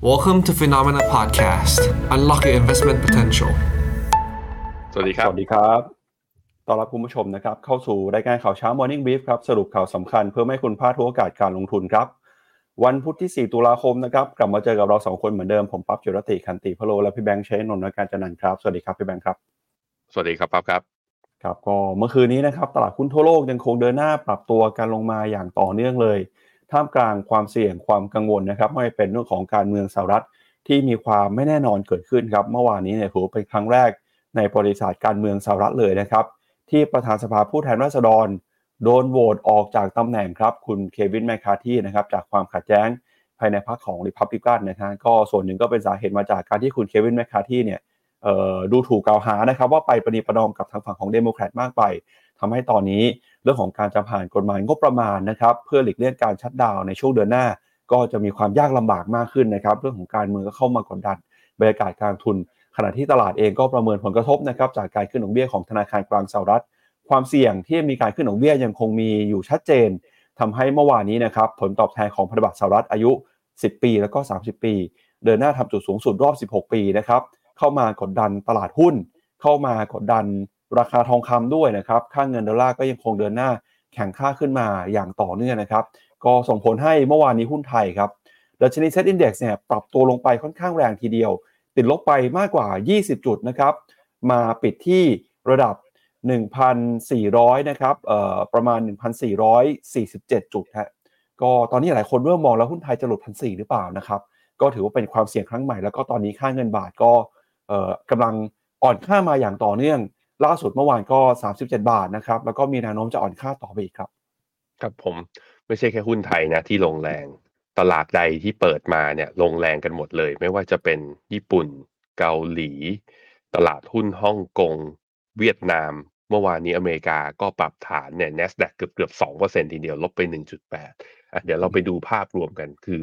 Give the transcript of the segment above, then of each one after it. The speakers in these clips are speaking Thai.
Welcome to Phenomena Podcast. Unlock your investment potential. สวัสดีครับ สวัสดีครับ ต้อนรับคุณผู้ชมนะครับ เข้าสู่รายการข่าวเช้า Morning Brief ครับ สรุปข่าวสำคัญเพื่อไม่ให้คุณพลาดทุกโอกาสการลงทุนครับ วันพุธที่ 4 ตุลาคมนะครับ กลับมาเจอกับเรา 2 คนเหมือนเดิม ผมปั๊บจุรติคันติพะโล และพี่แบงค์เชนนนท์การจันนันท์ครับ สวัสดีครับพี่แบงค์ครับ สวัสดีครับปั๊บครับ ครับ ก็เมื่อคืนนี้นะครับ ตลาดหุ้นทั่วโลกยังคงเดินหน้าปรับตัวการลงมาอย่างต่อเนื่องเลย ท่ามกลางความเสี่ยงความกังวลนะครับไม่เป็นเรื่องของการเมืองสหรัฐที่มีความไม่แน่นอนเกิดขึ้นครับเมื่อวานนี้เนี่ยถือเป็นครั้งแรกในประวัติศาสตร์การเมืองสหรัฐเลยนะครับ ที่ประธานสภาผู้แทนราษฎร โดนโหวตออกจากตำแหน่งครับ คุณเควินแมคคาร์ธีนะครับจากความขัดแย้งภายในพรรคของริพับลิกันนะฮะก็ส่วนหนึ่งก็เป็นสาเหตุมาจากการที่คุณเควินแมคคาร์ธีเนี่ยดูถูกกล่าวหานะครับว่าไปประนีประนอมกับทางฝั่งของเดโมแครตมากไปทำให้ตอนนี้ เรื่องของการจะผ่านกฎหมายงบประมาณนะครับเพื่อหลีกเลี่ยงการชัดดาวในช่วงเดือนหน้า ก็จะมีความยากลำบากมากขึ้นนะครับเรื่องของการเมืองก็เข้ามากดดันบรรยากาศการทุน ขณะที่ตลาดเองก็ประเมินผลกระทบนะครับจากการขึ้นดอกเบี้ยของธนาคารกลางสหรัฐ ความเสี่ยงที่มีการขึ้นดอกเบี้ยยังคงมีอยู่ชัดเจนทำให้เมื่อวานนี้นะครับผลตอบแทนของพันธบัตรสหรัฐอายุ 10 ปีแล้วก็ 30 ปี เดินหน้าทำจุดสูงสุดรอบ 16 ปีนะครับเข้ามากดดันตลาดหุ้น เข้ามากดดัน ราคาทองคำด้วยนะครับ ค่าเงินดอลลาร์ก็ยังคงเดินหน้าแข็งค่าขึ้นมาอย่างต่อเนื่องนะครับ ก็ส่งผลให้เมื่อวานนี้หุ้นไทยครับดัชนี SET Index เนี่ยปรับตัวลงไปค่อนข้างแรงทีเดียว ติดลบไปมากกว่า 20 จุดนะครับ มาปิดที่ระดับ 1,400 นะครับเอ่อประมาณ 1,447 จุดฮะก็ตอนนี้หลายคนเริ่มมองแล้วหุ้นไทยจะหลุด1,400หรือเปล่านะครับ ก็ถือว่าเป็นความเสี่ยงครั้งใหม่แล้วก็ตอนนี้ค่าเงินบาทก็เอ่อกำลังอ่อนค่ามาอย่างต่อเนื่อง ล่าสุดเมื่อวานก็ 37 บาทนะครับแล้วก็มีแนวโน้มจะอ่อนค่าต่อไปอีกครับครับผมไม่ใช่แค่หุ้นไทยนะที่ลงแรง ตลาดใดที่เปิดมาเนี่ยลงแรงกันหมดเลย ไม่ว่าจะเป็นญี่ปุ่น เกาหลี ตลาดหุ้นฮ่องกง เวียดนาม เมื่อวานนี้อเมริกาก็ปรับฐานเนี่ย NASDAQ เกือบเกือบสองเปอร์เซ็นทีเดียวลบไป1.8อะเดี๋ยวเราไปดูภาพรวมกัน คือ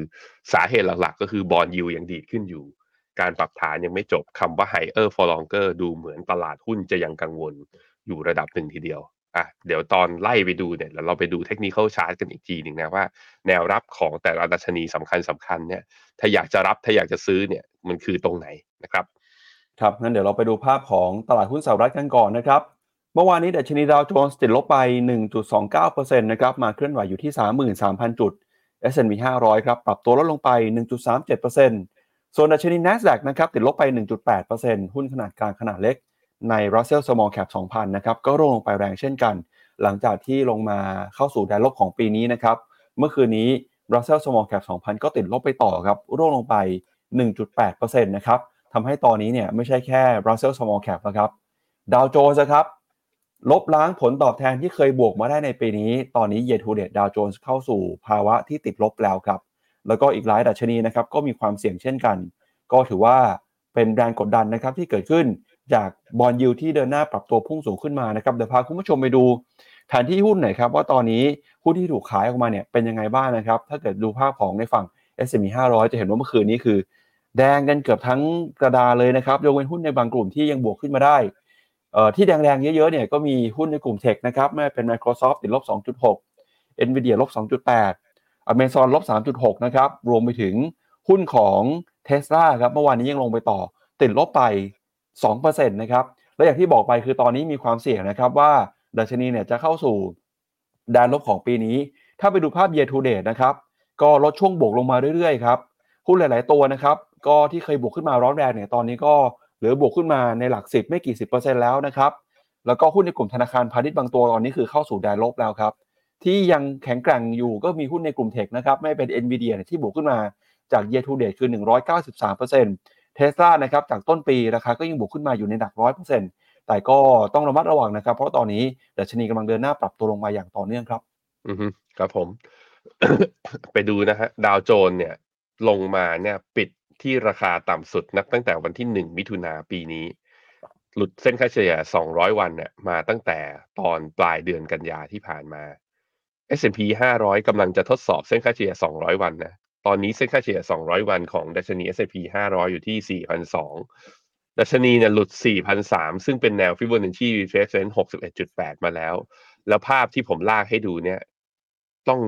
สาเหตุหลักๆ ก็คือบอลยูยังดีดขึ้นอยู่ การปรับฐานยังไม่จบคำว่า higher for longer ดูเหมือนตลาดหุ้นจะยังกังวลอยู่ระดับหนึ่งทีเดียวอะเดี๋ยวตอนไล่ไปดูเนี่ยแล้วเราไปดูเทคนิค l ชาร์ตกันอีกทีหนึ่งนะว่า แนวรับของแต่ละดัชนีสำคัญสำคัญเนี่ยถ้าอยากจะรับถ้าอยากจะซื้อเนี่ยมันคือตรงไหนนะครับครับงั้นเดี๋ยวเราไปดูภาพของตลาดหุ้นสหรัฐกันก่อนนะครับเมื่อวานนี้ดัชนีดาวโจนส์ติดลบไป 1.29%นะครับมาเคลื่อนไหวอยู่ที่ 33,000 จุด S&P 500 ครับปรับตัวลดลงไป 1.37% ส่วนดัชนี NASDAQ นะครับติดลบไป 1.8%หุ้นขนาดกลางขนาดเล็ก ใน Russell Small Cap 2,000 นะครับ ก็ร่วงลงไปแรงเช่นกัน หลังจากที่ลงมาเข้าสู่แดนลบของปีนี้นะครับ เมื่อคืนนี้ Russell Small Cap 2,000 ก็ติดลบไปต่อครับ ร่วงลงไป 1.8%นะครับทำให้ตอนนี้เนี่ยไม่ใช่แค่ Russell Small Cap นะครับดาวโจนส์ครับลบล้างผลตอบแทนที่เคยบวกมาได้ในปีนี้ ตอนนี้เย to date ดาวโจนส์เข้าสู่ภาวะที่ติดลบแล้วครับ แล้วก็อีกหลายดัชนีนะครับก็มีความเสี่ยงเช่นกัน ก็ถือว่าเป็นแรงกดดันนะครับที่เกิดขึ้นจากบอลยูที่เดินหน้าปรับตัวพุ่งสูงขึ้นมานะครับเดี๋ยวพาคุณผู้ชมไปดูแผนที่หุ้นหน่อยครับว่าตอนนี้หุ้นที่ถูกขายออกมาเนี่ยเป็นยังไงบ้างนะครับ ถ้าเกิดดูภาพของในฝั่ง S&P 500 จะเห็นว่าเมื่อคืนนี้คือ แดงกันเกือบทั้งกระดาเลยนะครับยกเว้นหุ้นในบางกลุ่มที่ยังบวกขึ้นมาได้เอ่อที่แดงๆเยอะๆเนี่ยก็มีหุ้นในกลุ่มเทคนะครับไม่ว่าเป็น Microsoft ติดลบ 2.6 Nvidia ลบ 2.8 Amazon ลบ 3.6 นะครับ รวมไปถึงหุ้นของ Tesla ครับ เมื่อวานนี้ยังลงไปต่อ ติดลบไป 2%นะครับ และอย่างที่บอกไปคือตอนนี้มีความเสี่ยงนะครับว่าดัชนีเนี่ยจะเข้าสู่แดนลบของปีนี้ ถ้าไปดูภาพ year to date นะครับ ก็ลดช่วงบวกลงมาเรื่อยๆครับ หุ้นหลาย ๆ ตัวนะครับ ก็ที่เคยบวกขึ้นมาร้อนแรงเนี่ย ตอนนี้ก็เหลือบวกขึ้นมาในหลักสิบไม่กี่สิบเปอร์เซ็นต์แล้วนะครับ แล้วก็หุ้นในกลุ่มธนาคารพาณิชย์บางตัวตอนนี้คือเข้าสู่แดนลบแล้วครับ ที่ยังแข็งแกร่งอยู่ก็มีหุ้นในกลุ่มเทคนะครับไม่เป็น NVIDIA เดียที่บวกขึ้นมาจาก year to date คือ 193% Tesla นะครับจากต้นปีราคาก็ยังบวกขึ้นมาอยู่ในหลัก100%แต่ก็ต้องระมัดระวังนะครับ เพราะตอนนี้ดัชนีกำลังเดินหน้าปรับตัวลงมาอย่างต่อเนื่องครับ อือฮึครับผม ไปดูนะฮะดาวโจนเนี่ย ลงมาเนี่ยปิดที่ราคาต่ำสุดนับตั้งแต่วันที่หนึ่งมิถุนาปีนี้ หลุดเส้นค่าเฉลี่ย200 วันเนี่ยมาตั้งแต่ตอนปลายเดือนกันยาที่ผ่านมา S&P 500 กำลังจะทดสอบเส้นค่าเฉลี่ย 200 วันนะ ตอนนี้เส้นค่าเฉลี่ย 200 วันของดัชนี S&P 500 อยู่ที่4,200ดัชนีเนี่ยหลุด 4,003 ซึ่งเป็นแนว Fibonacci retracement 61.8 มาแล้ว แล้วภาพที่ผมลากให้ดูเนี่ย ต้อง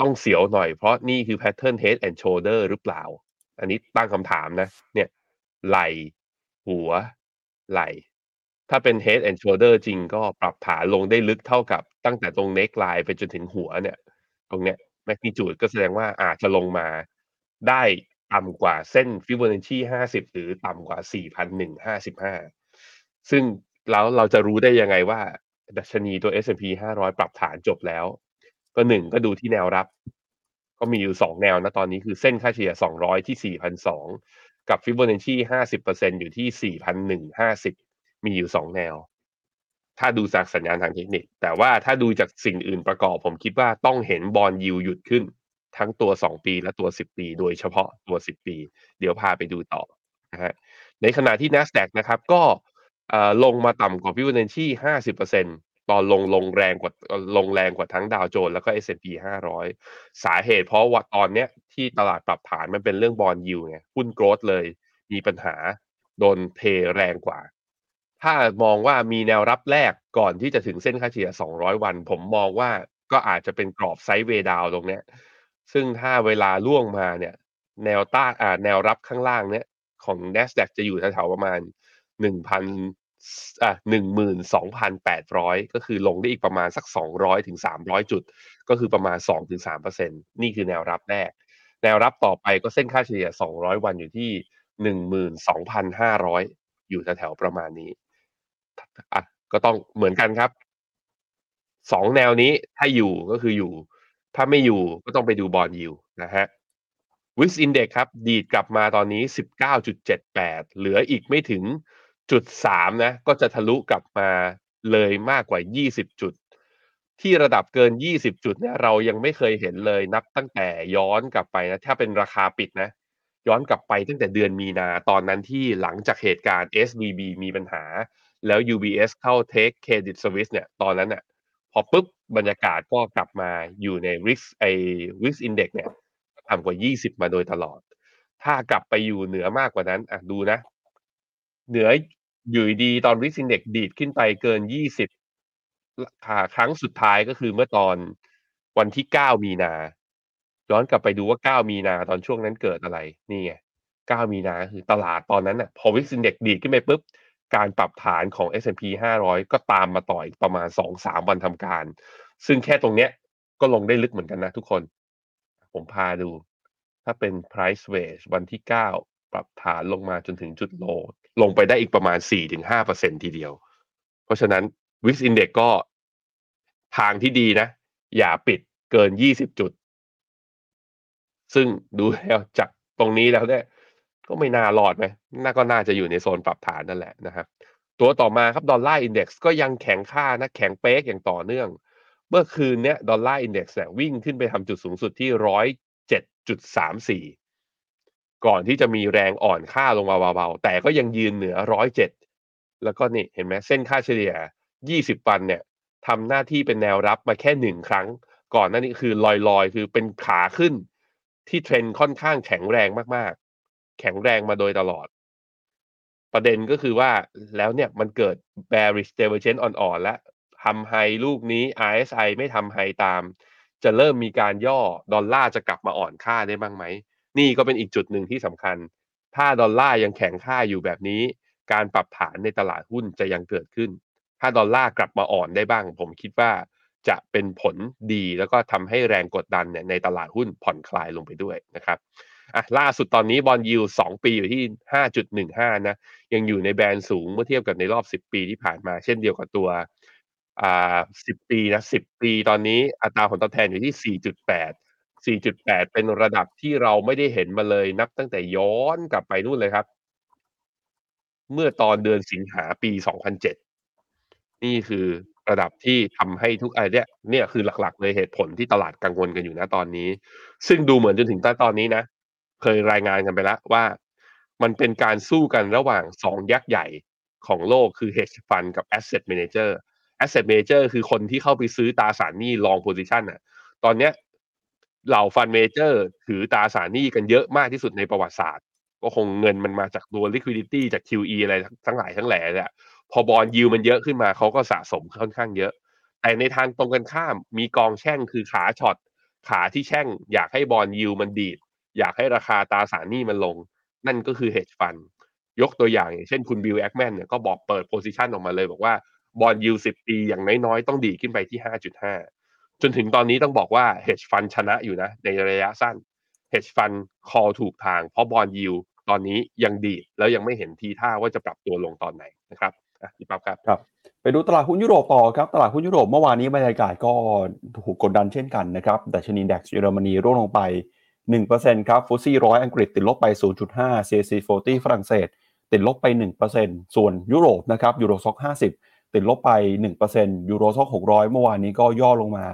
ต้องเสียวหน่อยเพราะนี่คือ pattern head and shoulder หรือเปล่า อันนี้ตั้งคำถามนะ เนี่ย ไหล หัว ไหล ถ้าเป็น Head and Shoulder จริง ก็ปรับฐานลงได้ลึกเท่ากับตั้งแต่ตรง neckline ไปจนถึงหัวเนี่ย ตรงเนี้ย magnitude ก็แสดงว่าอาจจะลงมาได้ต่ำกว่าเส้น Fibonacci 50 หรือต่ำกว่า 4,155 ซึ่งแล้วเราจะรู้ได้ยังไงว่า ดัชนีตัว S&P 500 ปรับฐานจบแล้ว ก็1ก็ดูที่แนวรับ ก็มีอยู่2แนวนะตอนนี้คือเส้นค่าเฉลี่ย 200 ที่4,200กับ Fibonacci 50%อยู่ที่ 4,150 มีอยู่2แนว ถ้าดูจากสัญญาณทางเทคนิค แต่ว่าถ้าดูจากสิ่งอื่นประกอบ ผมคิดว่าต้องเห็นบอนด์ยิลด์หยุดขึ้น ทั้งตัว 2 ปีและตัว 10 ปี โดยเฉพาะตัว 10 ปี เดี๋ยวพาไปดูต่อนะฮะในขณะที่ NASDAQ นะครับ ก็ลงมาต่ำกว่า Fibonacci 50%ตอนลงลงแรงกว่าลงแรงกว่าทั้งดาวโจนส์แล้วก็ S&P 500 สาเหตุเพราะว่าตอนเนี้ยที่ตลาดปรับฐานมันเป็นเรื่องบอนด์ยิลด์ไงหุ้น Growth เลยมีปัญหาโดนเทแรงกว่า ถ้ามองว่ามีแนวรับแรกก่อนที่จะถึงเส้นค่าเฉลี่ย 200 วัน ผมมองว่าก็อาจจะเป็นกรอบ Sideway Down ตรงเนี้ย ซึ่งถ้าเวลาล่วงมาเนี่ย แนวต้านอ่าแนวรับข้างล่างเนี้ยของ NASDAQ จะอยู่แถวๆประมาณ 1,000สอ่า12,800 ก็คือลงได้อีกประมาณสัก 200-300 จุด ก็คือประมาณ 2-3%นี่คือแนวรับแรก แนวรับต่อไปก็เส้นค่าเฉลี่ย 200 วันอยู่ที่ 12,500 อยู่แถวๆประมาณนี้ อ่าก็ต้องเหมือนกันครับ2แนวนี้ถ้าอยู่ก็คืออยู่ ถ้าไม่อยู่ก็ต้องไปดูบอนด์ยิลด์นะครับ VIX Index ครับ ดีดกลับมาตอนนี้ 19.78 เหลืออีกไม่ถึงจุด3นะ ก็จะทะลุกลับมาเลยมากกว่า 20 จุด ที่ระดับเกิน 20 จุดเนี่ยเรายังไม่เคยเห็นเลยนับตั้งแต่ย้อนกลับไปนะ ถ้าเป็นราคาปิดนะ ย้อนกลับไปตั้งแต่เดือนมีนาตอนนั้นที่หลังจากเหตุการณ์ SVB มีปัญหา แล้ว UBS เข้า Take Credit Suisse เนี่ยตอนนั้นน่ะพอปุ๊บบรรยากาศก็กลับมาอยู่ใน VIX ไอ้ VIX Index เนี่ยต่ำกว่า 20 มาโดยตลอด ถ้ากลับไปอยู่เหนือมากกว่านั้นอะดูนะ เหนืออยู่ดีตอน VIX Index ดีดขึ้นไปเกิน 20ครั้งสุดท้ายก็คือเมื่อตอนวันที่ 9 มีนาย้อนกลับไปดูว่า 9 มีนาตอนช่วงนั้นเกิดอะไร นี่ไง 9 มีนาคือตลาดตอนนั้นน่ะ พอ VIX Index ดีดขึ้นไปปุ๊บ การปรับฐานของ S&P 500 ก็ตามมาต่ออีกประมาณ 2-3 วันทำการ ซึ่งแค่ตรงเนี้ยก็ลงได้ลึกเหมือนกันนะทุกคน ผมพาดู ถ้าเป็น Price Range วันที่ 9 ปรับฐานลงมาจนถึงจุด Low ลงไปได้อีกประมาณ 4-5%ทีเดียว เพราะฉะนั้น VIX Index ก็ทางที่ดีนะ อย่าปิดเกิน 20 จุด ซึ่งดูแล้วจากตรงนี้แล้วเนี่ย ก็ไม่น่ารอดไหมน่าก็น่าจะอยู่ในโซนปรับฐานนั่นแหละนะครับ ตัวต่อมาครับ Dollar Index ก็ยังแข็งค่านะแข็งเป๊กอย่างต่อเนื่อง เมื่อคืนเนี้ย Dollar Index เนี่ยวิ่งขึ้นไปทำจุดสูงสุดที่107.34ก่อนที่จะมีแรงอ่อนค่าลงมาเบาๆ แต่ก็ยังยืนเหนือ107แล้วก็นี่เห็นไหมเส้นค่าเฉลี่ย20วันเนี่ยทำหน้าที่เป็นแนวรับมาแค่1ครั้ง ก่อนหน้านี้คือลอยๆ คือเป็นขาขึ้นที่เทรนค่อนข้างแข็งแรงมาก แข็งแรงมาโดยตลอด ประเด็นก็คือว่าแล้วเนี่ยมันเกิด bearish divergence อ่อนๆแล้วทำ High ลูกนี้ RSI ไม่ทำ High ตาม จะเริ่มมีการย่อดอลลาร์จะกลับมาอ่อนค่าได้บ้างไหม นี่ก็เป็นอีกจุดหนึ่งที่สำคัญ ถ้าดอลลาร์ยังแข็งค่าอยู่แบบนี้ การปรับฐานในตลาดหุ้นจะยังเกิดขึ้น ถ้าดอลลาร์กลับมาอ่อนได้บ้าง ผมคิดว่าจะเป็นผลดีแล้วก็ทำให้แรงกดดันเนี่ยในตลาดหุ้นผ่อนคลายลงไปด้วยนะครับ อะล่าสุดตอนนี้ Bond Yield 2ปีอยู่ที่5.15นะ ยังอยู่ในแบรนด์สูงเมื่อเทียบกับในรอบ10ปีที่ผ่านมา เช่นเดียวกับตัวอ่า10ปีนะ10ปีตอนนี้อัตราผลตอบแทนอยู่ที่4.8 4.8เป็นระดับที่เราไม่ได้เห็นมาเลยนับตั้งแต่ย้อนกลับไปนู่นเลยครับ เมื่อตอนเดือนสิงหาปี2007นี่คือระดับที่ทำให้ทุกอันเนี้ยเนี่ยคือหลักๆเลยเหตุผลที่ตลาดกังวลกันอยู่ณตอนนี้ ซึ่งดูเหมือนจนถึงตอนนี้นะ เคยรายงานกันไปแล้วว่า มันเป็นการสู้กันระหว่าง2ยักษ์ใหญ่ของโลกคือ Hedge Fund กับ Asset Manager Asset Manager คือคนที่เข้าไปซื้อตราสารหนี้ Long Position น่ะ ตอนเนี้ยเหล่า Fund Manager ถือตราสารหนี้กันเยอะมากที่สุดในประวัติศาสตร์ ก็คงเงินมันมาจากตัว Liquidity จาก QE อะไรทั้งหลายทั้งแหล่เนี่ยพอ Bond Yield มันเยอะขึ้นมาเขาก็สะสมค่อนข้างเยอะ แต่ในทางตรงกันข้ามมีกองแช่งคือขา short ขาที่แช่ง อยากให้ Bond Yield มันดีด อยากให้ราคาตราสารหนี้มันลง นั่นก็คือ hedge fund ยกตัวอย่างอย่างเช่นคุณ Bill Ackman เนี่ยก็บอกเปิด position ออกมาเลยบอกว่าบอลยูสิบปีอย่างน้อยๆ ต้องดีขึ้นไปที่ 5.5 จนถึงตอนนี้ต้องบอกว่า hedge fund ชนะอยู่นะ ในระยะสั้น hedge fund call ถูกทาง เพราะบอลยูตอนนี้ยังดีแล้วยังไม่เห็นทีท่าว่าจะปรับตัวลงตอนไหนนะครับอะพี่ปั๊บครับครับ ไปดูตลาดหุ้นยุโรปต่อครับ ตลาดหุ้นยุโรปเมื่อวานนี้บรรยากาศก็ถูกกดดันเช่นกันนะครับดัชนีดัคเยอรมนีร่วงลงไป 1%ครับฟุตซี่ร้อยอังกฤษติดลบไป 0.5 CAC 40 ฝรั่งเศส ติดลบไป 1%ส่วนยุโรปนะครับ Euro Stoxx 50 ติดลบไป 1% Euro Stoxx 600 เมื่อวานนี้ก็ย่อลงมา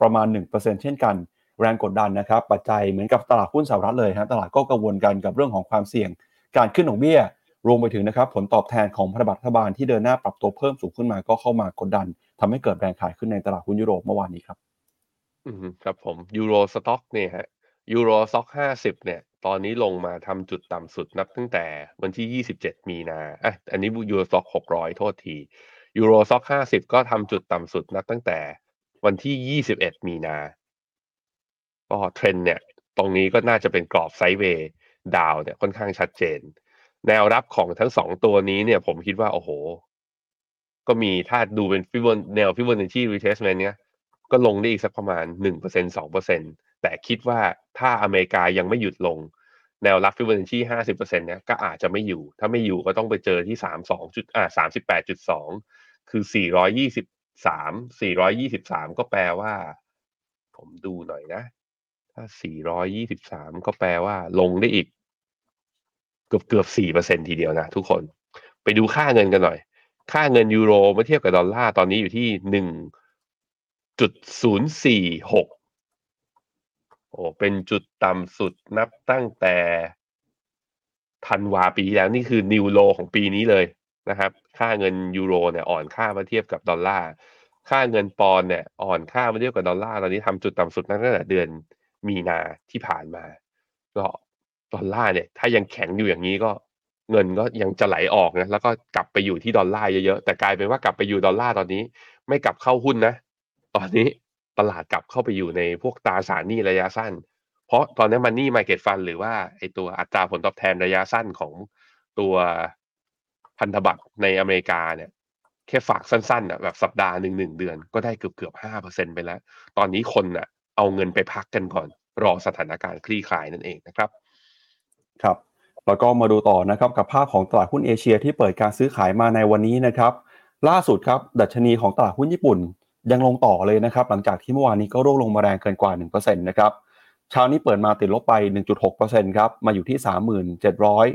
ประมาณ 1%เช่นกัน แรงกดดันนะครับ ปัจจัยเหมือนกับตลาดหุ้นสหรัฐเลยฮะตลาดก็กังวลกันกับเรื่องของความเสี่ยง การขึ้นดอกเบี้ย รวมไปถึงนะครับผลตอบแทนของพันธบัตรรัฐบาลที่เดินหน้าปรับตัวเพิ่มสูงขึ้นมาก็เข้ามากดดันทำให้เกิดแรงขายขึ้นในตลาดหุ้นยุโรปเมื่อวานนี้ครับ อืมครับผม Euro Stoxx เนี่ยฮะ Euro Stoxx ห้าสิบเนี่ย ตอนนี้ลงมาทำจุดต่ำสุดนับตั้งแต่วันที่ยี่สิบเจ็ดมีนาอะอันนี้ Euro Stoxx หกร้อยโทษที Euro Stoxx ห้าสิบก็ทำจุดต่ำสุดนับตั้งแต่วันที่ยี่สิบเอ็ดมีนา ก็เทรนเนี่ย ตรงนี้ก็น่าจะเป็นกรอบ sideway down เนี่ยค่อนข้างชัดเจน แนวรับของทั้งสองตัวนี้เนี่ย ผมคิดว่าโอ้โห ก็มีถ้าดูเป็น Fibo แนว Fibonacci Retracement เนี่ยก็ลงได้อีกสักประมาณหนึ่งเปอร์เซ็นสองเปอร์เซ็นต์ แต่คิดว่าถ้าอเมริกายังไม่หยุดลง แนวรับฟิวเนชีห้าสิบเปอร์เซ็นต์เนี่ยก็อาจจะไม่อยู่ ถ้าไม่อยู่ก็ต้องไปเจอที่สามสองจุดอ่าสามสิบแปดจุดสองคือสี่ร้อยยี่สิบสามสี่ร้อยยี่สิบสามก็แปลว่า ผมดูหน่อยนะ ถ้าสี่ร้อยยี่สิบสามก็แปลว่าลงได้อีก เกือบเกือบสี่เปอร์เซ็นทีเดียวนะทุกคน ไปดูค่าเงินกันหน่อย ค่าเงินยูโรเมื่อเทียบกับดอลลาร์ตอนนี้อยู่ที่หนึ่งจุดศูนย์สี่หก โอ้เป็นจุดต่ำสุดนับตั้งแต่ธันวาปีแล้วนี่คือ new low ของปีนี้เลยนะครับ ค่าเงินยูโรเนี่ยอ่อนค่ามาเทียบกับดอลลาร์ค่าเงินปอนด์เนี่ยอ่อนค่ามาเทียบกับดอลลาร์ตอนนี้ทำจุดต่ำสุดตั้งแต่เดือนมีนาที่ผ่านมาก็ดอลลาร์เนี่ย ถ้ายังแข็งอยู่อย่างนี้ก็เงินก็ยังจะไหลออกนะแล้วก็กลับไปอยู่ที่ดอลลาร์เยอะๆแต่กลายเป็นว่ากลับไปอยู่ดอลลาร์ตอนนี้ ไม่กลับเข้าหุ้นนะ ตอนนี้ ตลาดกลับเข้าไปอยู่ในพวกตราสารหนี้ระยะสั้น เพราะตอนนี้มันนี่มาเก็ตฟันหรือว่าไอตัวอัตราผลตอบแทนระยะสั้นของตัวพันธบัตรในอเมริกาเนี่ยแค่ฝากสั้นๆอะแบบสัปดาห์หนึ่งหนึ่งเดือนก็ได้เกือบเกือบห้าเปอร์เซ็นไปแล้ว ตอนนี้คนอะ เอาเงินไปพักกันก่อน รอสถานการณ์คลี่คลายนั่นเองนะครับ ครับ แล้วก็มาดูต่อนะครับกับภาพของตลาดหุ้นเอเชียที่เปิดการซื้อขายมาในวันนี้นะครับ ล่าสุดครับ ดัชนีของตลาดหุ้นญี่ปุ่น ยังลงต่อเลยนะครับ หลังจากที่เมื่อวานนี้ก็ร่วงลงมาแรงเกินกว่า 1%นะครับเช้านี้เปิดมาติดลบไป 1.6%ครับ มาอยู่ที่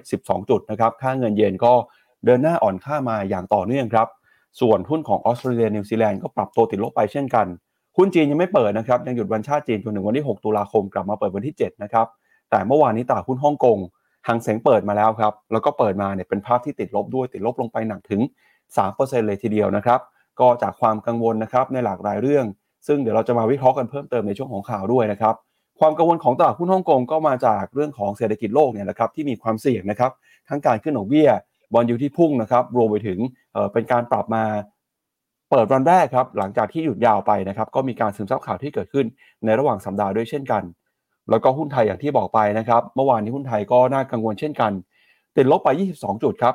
3712 จุดนะครับ ค่าเงินเยนก็เดินหน้าอ่อนค่ามาอย่างต่อเนื่องครับ ส่วนหุ้นของออสเตรเลียนิวซีแลนด์ก็ปรับตัวติดลบไปเช่นกัน หุ้นจีนยังไม่เปิดนะครับ ยังหยุดวันชาติจีนจนถึงวันที่ 6 ตุลาคมกลับมาเปิดวันที่ 7 นะครับ แต่เมื่อวานนี้ตลาดหุ้นฮ่องกงหังเสงเปิดมาแล้วครับ แล้วก็เปิดมาเนี่ยเป็นภาพที่ติดลบด้วย ติดลบลงไปหนักถึง 3%เลยทีเดียวนะครับ ก็จากความกังวลนะครับในหลากหลายเรื่อง ซึ่งเดี๋ยวเราจะมาวิเคราะห์กันเพิ่มเติมในช่วงของข่าวด้วยนะครับความกังวลของตลาดหุ้นฮ่องกงก็มาจากเรื่องของเศรษฐกิจโลกเนี่ยนะครับที่มีความเสี่ยงนะครับทั้งการขึ้นดอกเบี้ยบอลยูที่พุ่งนะครับรวมไปถึงเป็นการปรับมาเปิดวันแรกครับหลังจากที่หยุดยาวไปนะครับก็มีการซึมซับข่าวที่เกิดขึ้นในระหว่างสัปดาห์ด้วยเช่นกัน แล้วก็หุ้นไทยอย่างที่บอกไปนะครับเมื่อวานนี้หุ้นไทยก็น่ากังวลเช่นกันติดลบไป 22 จุดครับ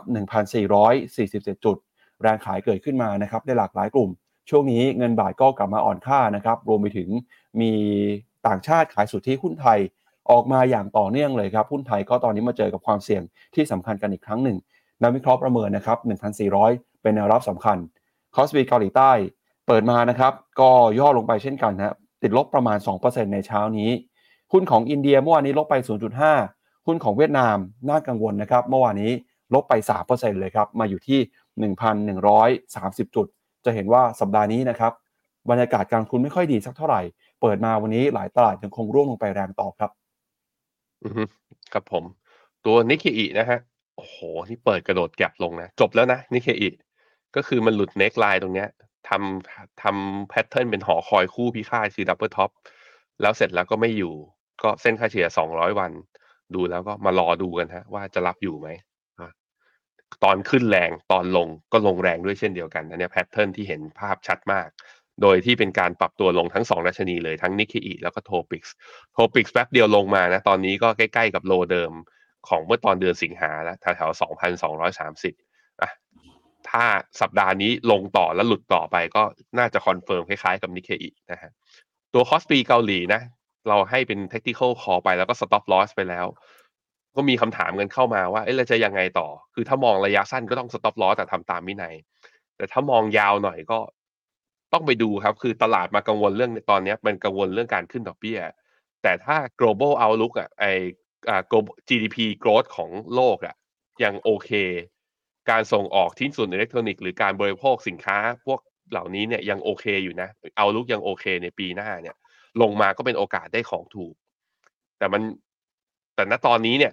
1,447 จุด แรงขายเกิดขึ้นมานะครับในหลากหลายกลุ่ม ช่วงนี้เงินบาทก็กลับมาอ่อนค่านะครับรวมไปถึงมีต่างชาติขายสุทธิหุ้นไทยออกมาอย่างต่อเนื่องเลยครับหุ้นไทยก็ตอนนี้มาเจอกับความเสี่ยงที่สำคัญกันอีกครั้งหนึ่งนักวิเคราะห์ประเมินนะครับ1,400 เป็นแนวรับสำคัญคอสบีเกาหลีใต้ เปิดมานะครับก็ย่อลงไปเช่นกันนะติดลบประมาณ 2%ในเช้านี้ หุ้นของอินเดียเมื่อวานนี้ลบไป 0.5 หุ้นของเวียดนามน่ากังวลนะครับ เมื่อวานนี้ลบไป 3%เลยครับ มาอยู่ที่ 1,130 จุด จะเห็นว่าสัปดาห์นี้นะครับบรรยากาศการลงทุนไม่ค่อยดีสักเท่าไหร่ เปิดมาวันนี้หลายตลาดยังคงร่วงลงไปแรงต่อครับอือฮึครับผม ตัวนิกเคอินะฮะโอ้โห นี่เปิดกระโดด gap ลงนะ จบแล้วนะนิกเคอิก็คือมันหลุด neckline ตรงเนี้ยทำทำ pattern เป็นหอคอยคู่พิฆาตคือ double top แล้วเสร็จแล้วก็ไม่อยู่ ก็เส้นค่าเฉลี่ย200 วัน ดูแล้วก็มารอดูกันฮะ ว่าจะรับอยู่ไหม ตอนขึ้นแรงตอนลงก็ลงแรงด้วยเช่นเดียวกันอันเนี้ pattern ที่เห็นภาพชัดมาก โดยที่เป็นการปรับตัวลงทั้งสองดัชนีเลยทั้งนิกเกอีแล้วก็ Topix Topix แป๊บเดียวลงมานะตอนนี้ก็ใกล้ๆกับ low เดิมของเมื่อตอนเดือนสิงหาแล้วแถวๆสองพันสองร้อยสามสิบอะถ้าสัปดาห์นี้ลงต่อแล้วหลุดต่อไปก็น่าจะ confirm คล้ายๆกับนิกเกอีนะฮะตัวคอสปีเกาหลีนะ เราให้เป็น tactical call ไปแล้วก็ stop loss ไปแล้ว ก็มีคำถามกันเข้ามาว่าเอ๊ะเราจะยังไงต่อ คือถ้ามองระยะสั้นก็ต้อง stop loss แต่ทำตามวินัย แต่ถ้ามองยาวหน่อยก็ต้องไปดูครับ คือตลาดมากังวลเรื่องตอนนี้มันกังวลเรื่องการขึ้นดอกเบี้ย แต่ถ้า global outlook อะไออ่า GDP growth ของโลกอะยังโอเค การส่งออกทิ้นส่วนอิเล็กทรอนิกส์หรือการบริโภคสินค้า พวกเหล่านี้เนี่ยยังโอเคอยู่นะ outlook ยังโอเคในปีหน้าเนี่ย ลงมาก็เป็นโอกาสได้ของถูก แต่มันแต่ณตอนนี้เนี่ย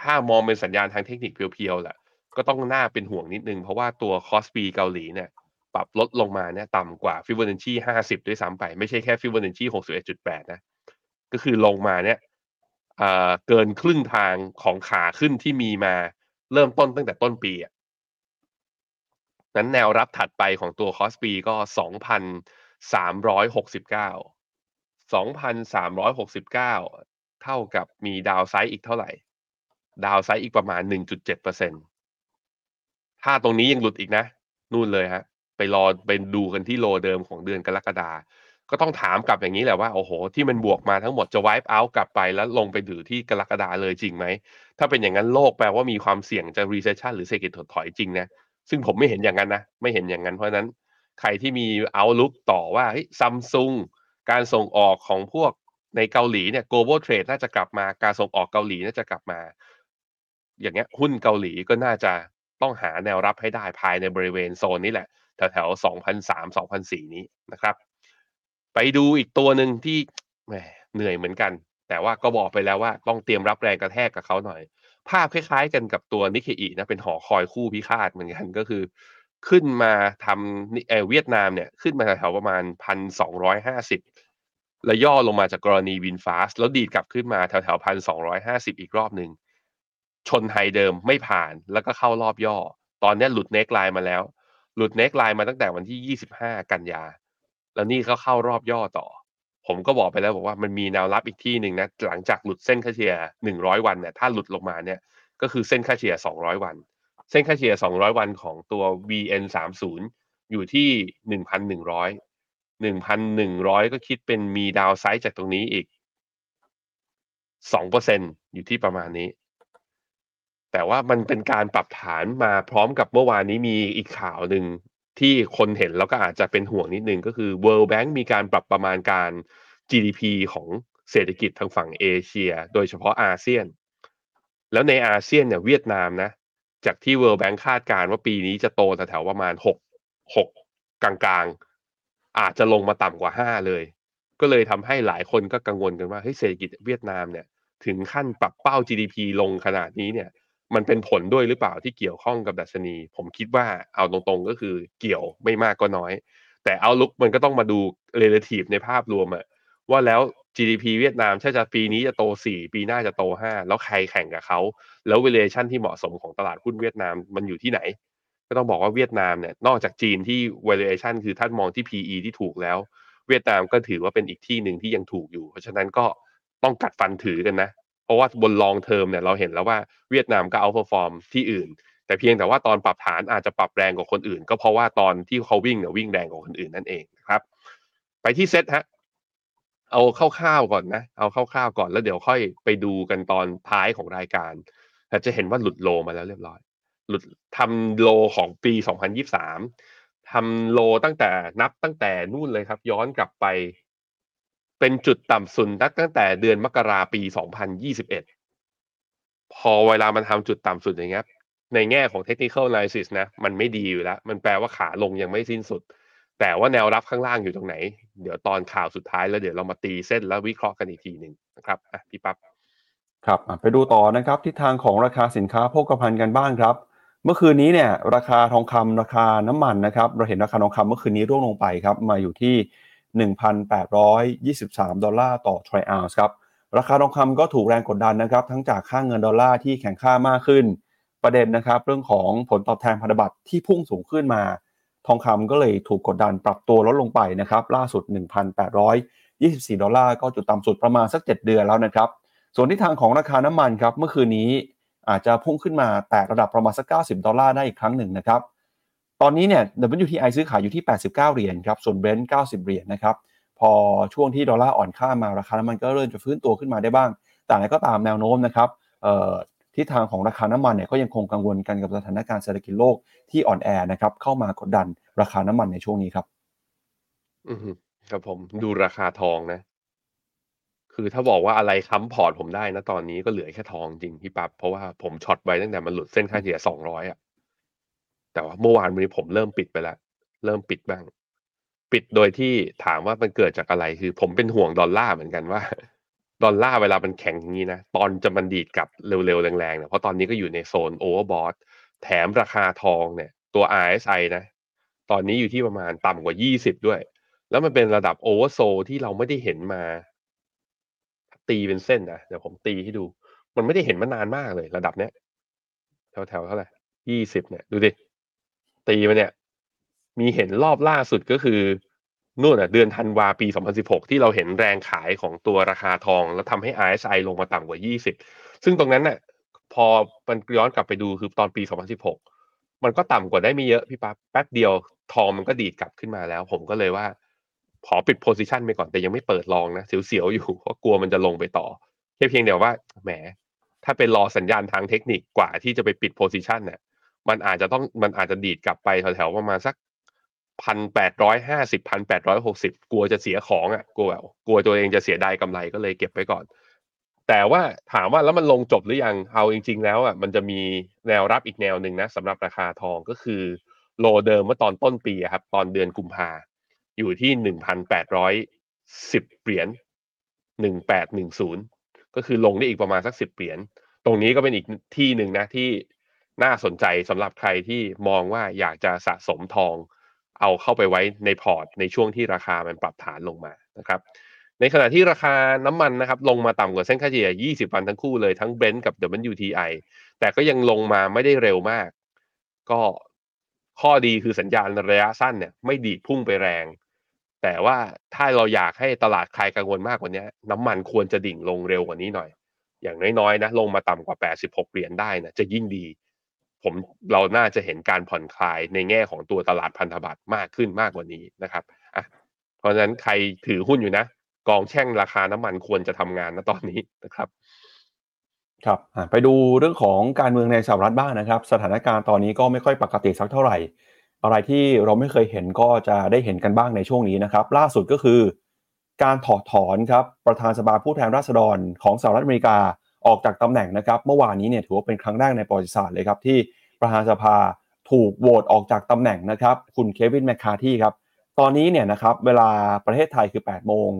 ถ้ามองเป็นสัญญาณทางเทคนิคเพียวๆแหละก็ต้องน่าเป็นห่วงนิดนึง เพราะว่าตัวคอสปีเกาหลีเนี่ยปรับลดลงมาเนี่ยต่ำกว่าฟิวเบ b o n ชชีห้าสิบด้วยซ้ำไป ไม่ใช่แค่ฟิวเบ b o n ชชีหกสิบเอ็ดจุดแปดนะ ก็คือลงมาเนี่ยเกินครึ่งทางของขาขึ้นที่มีมาเริ่มต้นตั้งแต่ต้นปีอะนั้นแนวรับถัดไปของตัวคอสปีก็สองพันสามร้อยหกสิบเก้า2,369เท่ากับมี downside อีกเท่าไหร่ ดาวไซด์อีกประมาณ 1.7%ถ้าตรงนี้ยังหลุดอีกนะ นู่นเลยฮะ ไปรอไปดูกันที่โลเดิมของเดือนกรกฎาก็ต้องถามกลับอย่างนี้แหละว่า โอ้โห ที่มันบวกมาทั้งหมดจะ wipe out กลับไปแล้วลงไปดูที่กรกฎาเลยจริงไหม ถ้าเป็นอย่างนั้นโลกแปลว่ามีความเสี่ยงจะ recession หรือเศรษฐกิจถดถอยจริงนะ ซึ่งผมไม่เห็นอย่างนั้นนะ ไม่เห็นอย่างนั้นเพราะนั้นใครที่มี outlook ต่อว่าซัมซุงการส่งออกของพวกในเกาหลีเนี่ย global trade น่าจะกลับมา การส่งออกเกาหลีน่าจะกลับมา อย่างเงี้ยหุ้นเกาหลีก็น่าจะต้องหาแนวรับให้ได้ภายในบริเวณโซนนี้แหละ แถวแถว2003 2004 นี้นะครับ ไปดูอีกตัวหนึ่งที่แหมเหนื่อยเหมือนกัน แต่ว่าก็บอกไปแล้วว่าต้องเตรียมรับแรงกระแทกกับเขาหน่อย ภาพคล้ายๆกันกับตัวนิเคอีนะเป็นหอคอยคู่พิฆาตเหมือนกันก็คือ ขึ้นมาทำเอเวียดนามเนี่ยขึ้นมาแถวประมาณพันสองร้อยห้าสิบแล้วย่อลงมาจากกรณี VinFast แล้วดีดกลับขึ้นมาแถวแถวพันสองร้อยห้าสิบอีกรอบหนึ่ง ชน high เดิมไม่ผ่านแล้วก็เข้ารอบย่อ ตอนนี้หลุด neckline มาแล้ว หลุด neckline มาตั้งแต่วันที่ยี่สิบห้ากันยา แล้วนี่เขาเข้ารอบย่อต่อ ผมก็บอกไปแล้วบอกว่ามันมีแนวรับอีกที่หนึ่งนะหลังจากหลุดเส้นค่าเฉลี่ยหนึ่งร้อยวันเนี่ยถ้าหลุดลงมาเนี่ยก็คือเส้นค่าเฉลี่ยสองร้อยวัน เส้นค่าเฉลี่ย200 วันของตัว VN30 อยู่ที่ 1,100 1,100 ก็คิดเป็นมีดาวไซด์จากตรงนี้อีก 2%อยู่ที่ประมาณนี้ แต่ว่ามันเป็นการปรับฐานมาพร้อมกับเมื่อวานนี้มีอีกข่าวหนึ่งที่คนเห็นแล้วก็อาจจะเป็นห่วงนิดนึงก็คือ World Bank มีการปรับประมาณการ GDP ของเศรษฐกิจทางฝั่งเอเชีย โดยเฉพาะอาเซียน แล้วในอาเซียนเนี่ยเวียดนามนะ จากที่ World Bank คาดการณ์ว่าปีนี้จะโตแถวๆประมาณหกหกกลางๆ อาจจะลงมาต่ำกว่าห้าเลย ก็เลยทำให้หลายคนก็กังวลกันว่าเฮ้ยเศรษฐกิจเวียดนามเนี่ยถึงขั้นปรับเป้า GDP ลงขนาดนี้เนี่ย มันเป็นผลด้วยหรือเปล่าที่เกี่ยวข้องกับดัชนี ผมคิดว่าเอาตรงๆก็คือเกี่ยวไม่มากก็น้อย แต่เอาลุกมันก็ต้องมาดู relative ในภาพรวมอะว่าแล้ว GDP เวียดนามถ้าจะปีนี้จะโต 4 ปีหน้าจะโต 5 แล้วใครแข่งกับเขา แล้ว valuation ที่เหมาะสมของตลาดหุ้นเวียดนามมันอยู่ที่ไหน ก็ต้องบอกว่าเวียดนามเนี่ยนอกจากจีนที่ valuation คือท่านมองที่ PE ที่ถูกแล้ว เวียดนามก็ถือว่าเป็นอีกที่หนึ่งที่ยังถูกอยู่ เพราะฉะนั้นก็ต้องกัดฟันถือกันนะ เพราะว่าบน long term เนี่ยเราเห็นแล้วว่าเวียดนามก็ outperform ที่อื่น แต่เพียงแต่ว่าตอนปรับฐานอาจจะปรับแรงกว่าคนอื่น ก็เพราะว่าตอนที่เขาวิ่งเนี่ยวิ่งแรงกว่าคนอื่นนั่นเองนะครับ ไปที่เซตฮะเอาคร่าวๆก่อนนะ เอาคร่าวๆก่อนแล้วเดี๋ยวค่อยไปดูกันตอนท้ายของรายการแต่จะเห็นว่าหลุดโลมาแล้วเรียบร้อย หลุดทำโลของปี 2023ทำโลตั้งแต่นับตั้งแต่นู่นเลยครับ ย้อนกลับไป เป็นจุดต่ำสุดตั้งแต่เดือนมกราปี 2021 พอเวลามันทำจุดต่ำสุดอย่างเงี้ยในแง่ของ technical analysis นะ มันไม่ดีอยู่แล้ว มันแปลว่าขาลงยังไม่สิ้นสุด แต่ว่าแนวรับข้างล่างอยู่ตรงไหน เดี๋ยวตอนข่าวสุดท้ายแล้วเดี๋ยวเรามาตีเส้นแล้ววิเคราะห์กันอีกทีหนึ่งนะครับอะพี่ปับ๊บครับไปดูต่อนะครับทิศทางของราคาสินค้าโภคภัณฑ์กันบ้างครับ เมื่อคืนนี้เนี่ยราคาทองคำราคาน้ำมันนะครับ เราเห็นราคาทองคำเมื่อคืนนี้ร่วงลงไปครับ มาอยู่ที่ 1,823 ดอลลาร์ต่อทริอัลส์ครับ ราคาทองคำก็ถูกแรงกดดันนะครับ ทั้งจากค่างเงินดอลลาร์ที่แข็งค่ามากขึ้น ประเด็นนะครับ เรื่องของผลตอบแทนพันธบัตรที่พุ่งสูงขึ้นมา ทองคำก็เลยถูกกดดันปรับตัวลดลงไปนะครับ ล่าสุด 1,824 ดอลลาร์ก็จุดต่ำสุดประมาณสัก 7 เดือนแล้วนะครับ ส่วนที่ทางของราคาน้ำมันครับ เมื่อคืนนี้อาจจะพุ่งขึ้นมาแตะระดับประมาณสัก 90 ดอลลาร์ได้อีกครั้งหนึ่งนะครับ ตอนนี้เนี่ย WTI ซื้อขายอยู่ที่ 89 เหรียญครับ ส่วน Brent 90 เหรียญนะครับ พอช่วงที่ดอลลาร์อ่อนค่ามาราคาน้ำมันก็เริ่มจะฟื้นตัวขึ้นมาได้บ้าง แต่อะไรก็ตามแนวโน้มนะครับทิศทางของราคาน้ำมันเนี่ยก็ยังคงกังวลกันกับสถานการณ์เศรษฐกิจโลกที่อ่อนแอนะครับเข้ามากดดันราคาน้ำมันในช่วงนี้ครับ อือครับผมดูราคาทองนะ คือถ้าบอกว่าอะไรค้ำพอร์ตผมได้นะตอนนี้ก็เหลือแค่ทองจริงพี่ปั๊บเพราะว่าผม short ไว้ตั้งแต่มันหลุดเส้นค่าเฉลี่ยสองร้อยอะ แต่ว่าเมื่อวานวันนี้ผมเริ่มปิดไปแล้ว เริ่มปิดบ้าง ปิดโดยที่ถามว่ามันเกิดจากอะไรคือ ผมเป็นห่วงดอลลาร์เหมือนกันว่า ดอลลาร์เวลามันแข็งอย่างนี้นะ ตอนจะมันดีดกลับเร็วๆแรงๆเนี่ยเพราะตอนนี้ก็อยู่ในโซน overbought แถมราคาทองเนี่ย ตัว RSI นะ ตอนนี้อยู่ที่ประมาณต่ำกว่า 20 ด้วย แล้วมันเป็นระดับ oversold ที่เราไม่ได้เห็นมา ตีเป็นเส้นนะเดี๋ยวผมตีให้ดู มันไม่ได้เห็นมานานมากเลย ระดับเนี้ยแถวๆเท่าไหร่ยี่สิบเนี่ย ดูดิ ตีมาเนี่ย มีเห็นรอบล่าสุดก็คือนู่นอะเดือนธันวาปี 2016 ที่เราเห็นแรงขายของตัวราคาทอง แล้วทำให้ RSI ลงมาต่ำกว่า 20 ซึ่งตรงนั้นน่ะพอมันย้อนกลับไปดูคือตอนปี 2016 มันก็ต่ำกว่าได้ไม่เยอะพี่ปั๊บแป๊บเดียวทองมันก็ดีดกลับขึ้นมาแล้ว ผมก็เลยว่าขอปิด position ไปก่อนแต่ยังไม่เปิด long นะ เสียวๆ อยู่เพราะกลัวมันจะลงไปต่อแค่เพียงเดียวว่าแหม ถ้าเป็นรอสัญญาณทางเทคนิคกว่าที่จะไปปิด position เนี่ย มันอาจจะต้องมันอาจจะดีดกลับไปแถวๆประมาณสักพันแปดร้อยห้าสิบพันแปดร้อยหกสิบกลัวจะเสียของอะกลัวกลัวตัวเองจะเสียดายกำไรก็เลยเก็บไปก่อน แต่ว่าถามว่าแล้วมันลงจบหรือยังเอาจริง ๆ แล้วอะมันจะมีแนวรับอีกแนวหนึ่งนะสำหรับราคาทองก็คือโลเดิมเมื่อตอนต้นปีครับ ตอนเดือนกุมภาอยู่ที่หนึ่งพันแปดร้อยสิบเหรียญหนึ่งแปดหนึ่งศูนย์ก็คือลงได้อีกประมาณสักสิบเหรียญตรงนี้ก็เป็นอีกที่หนึ่งนะที่ น่าสนใจสำหรับใครที่มองว่าอยากจะสะสมทอง เอาเข้าไปไว้ในพอร์ต ในช่วงที่ราคามันปรับฐานลงมานะครับ ในขณะที่ราคาน้ำมันนะครับ ลงมาต่ำกว่าเส้นค่าเฉลี่ย 20 วันทั้งคู่เลยทั้ง Brent กับ WTI แต่ก็ยังลงมาไม่ได้เร็วมาก ก็ข้อดีคือสัญญาณระยะสั้นเนี่ยไม่ดีพุ่งไปแรง แต่ว่าถ้าเราอยากให้ตลาดคลายกังวลมากกว่านี้น้ำมันควรจะดิ่งลงเร็วกว่านี้หน่อย อย่างน้อยๆนะลงมาต่ำกว่า 86 เหรียญได้นะจะยิ่งดี ผมเราน่าจะเห็นการผ่อนคลายในแง่ของตัวตลาดพันธบัตรมากขึ้นมากกว่านี้นะครับอะเพราะฉะนั้นใครถือหุ้นอยู่นะ กองแช่งราคาน้ำมันควรจะทำงานนะตอนนี้นะครับครับไปดูเรื่องของการเมืองในสหรัฐบ้างนะครับ สถานการณ์ตอนนี้ก็ไม่ค่อยปกติสักเท่าไหร่ อะไรที่เราไม่เคยเห็นก็จะได้เห็นกันบ้างในช่วงนี้นะครับ ล่าสุดก็คือ การถอดถอนครับประธานสภาผู้แทนราษฎรของสหรัฐอเมริกา ออกจากตำแหน่งนะครับ เมื่อวานนี้เนี่ยถือว่าเป็นครั้งแรกในประวัติศาสตร์เลยครับที่ประธานสภาถูกโหวตออกจากตำแหน่งนะครับ คุณเควินแมคคาที่ครับ ตอนนี้เนี่ยนะครับเวลาประเทศไทยคือ 8 โมง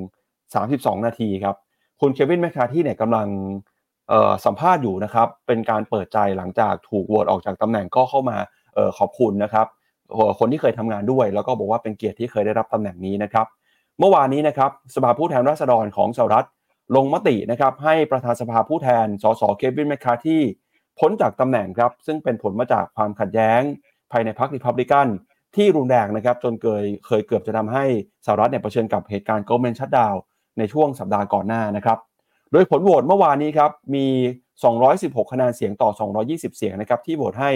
32 นาทีครับ คุณเควินแมคคาที่เนี่ยกำลังสัมภาษณ์อยู่นะครับ เป็นการเปิดใจหลังจากถูกโหวตออกจากตำแหน่งก็เข้ามาออขอบคุณนะครับคนที่เคยทำงานด้วย แล้วก็บอกว่าเป็นเกียรติที่เคยได้รับตำแหน่งนี้นะครับ เมื่อวานนี้นะครับสภาผู้แทนราษฎรของสหรัฐ ลงมตินะครับให้ประธานสภาผู้แทน สสเควินแมคคาร์ธีพ้นจากตำแหน่งครับ ซึ่งเป็นผลมาจากความขัดแย้ง ภายในพรรคริพับลิกันที่รุนแรงนะครับจนเคยเคยเกือบจะทำให้สหรัฐเนี่ยเผชิญกับเหตุการณ์ government shutdown ในช่วงสัปดาห์ก่อนหน้านะครับ โดยผลโหวตเมื่อวานนี้ครับมี 216 คะแนนเสียงต่อ 220 เสียงนะครับที่โหวตให้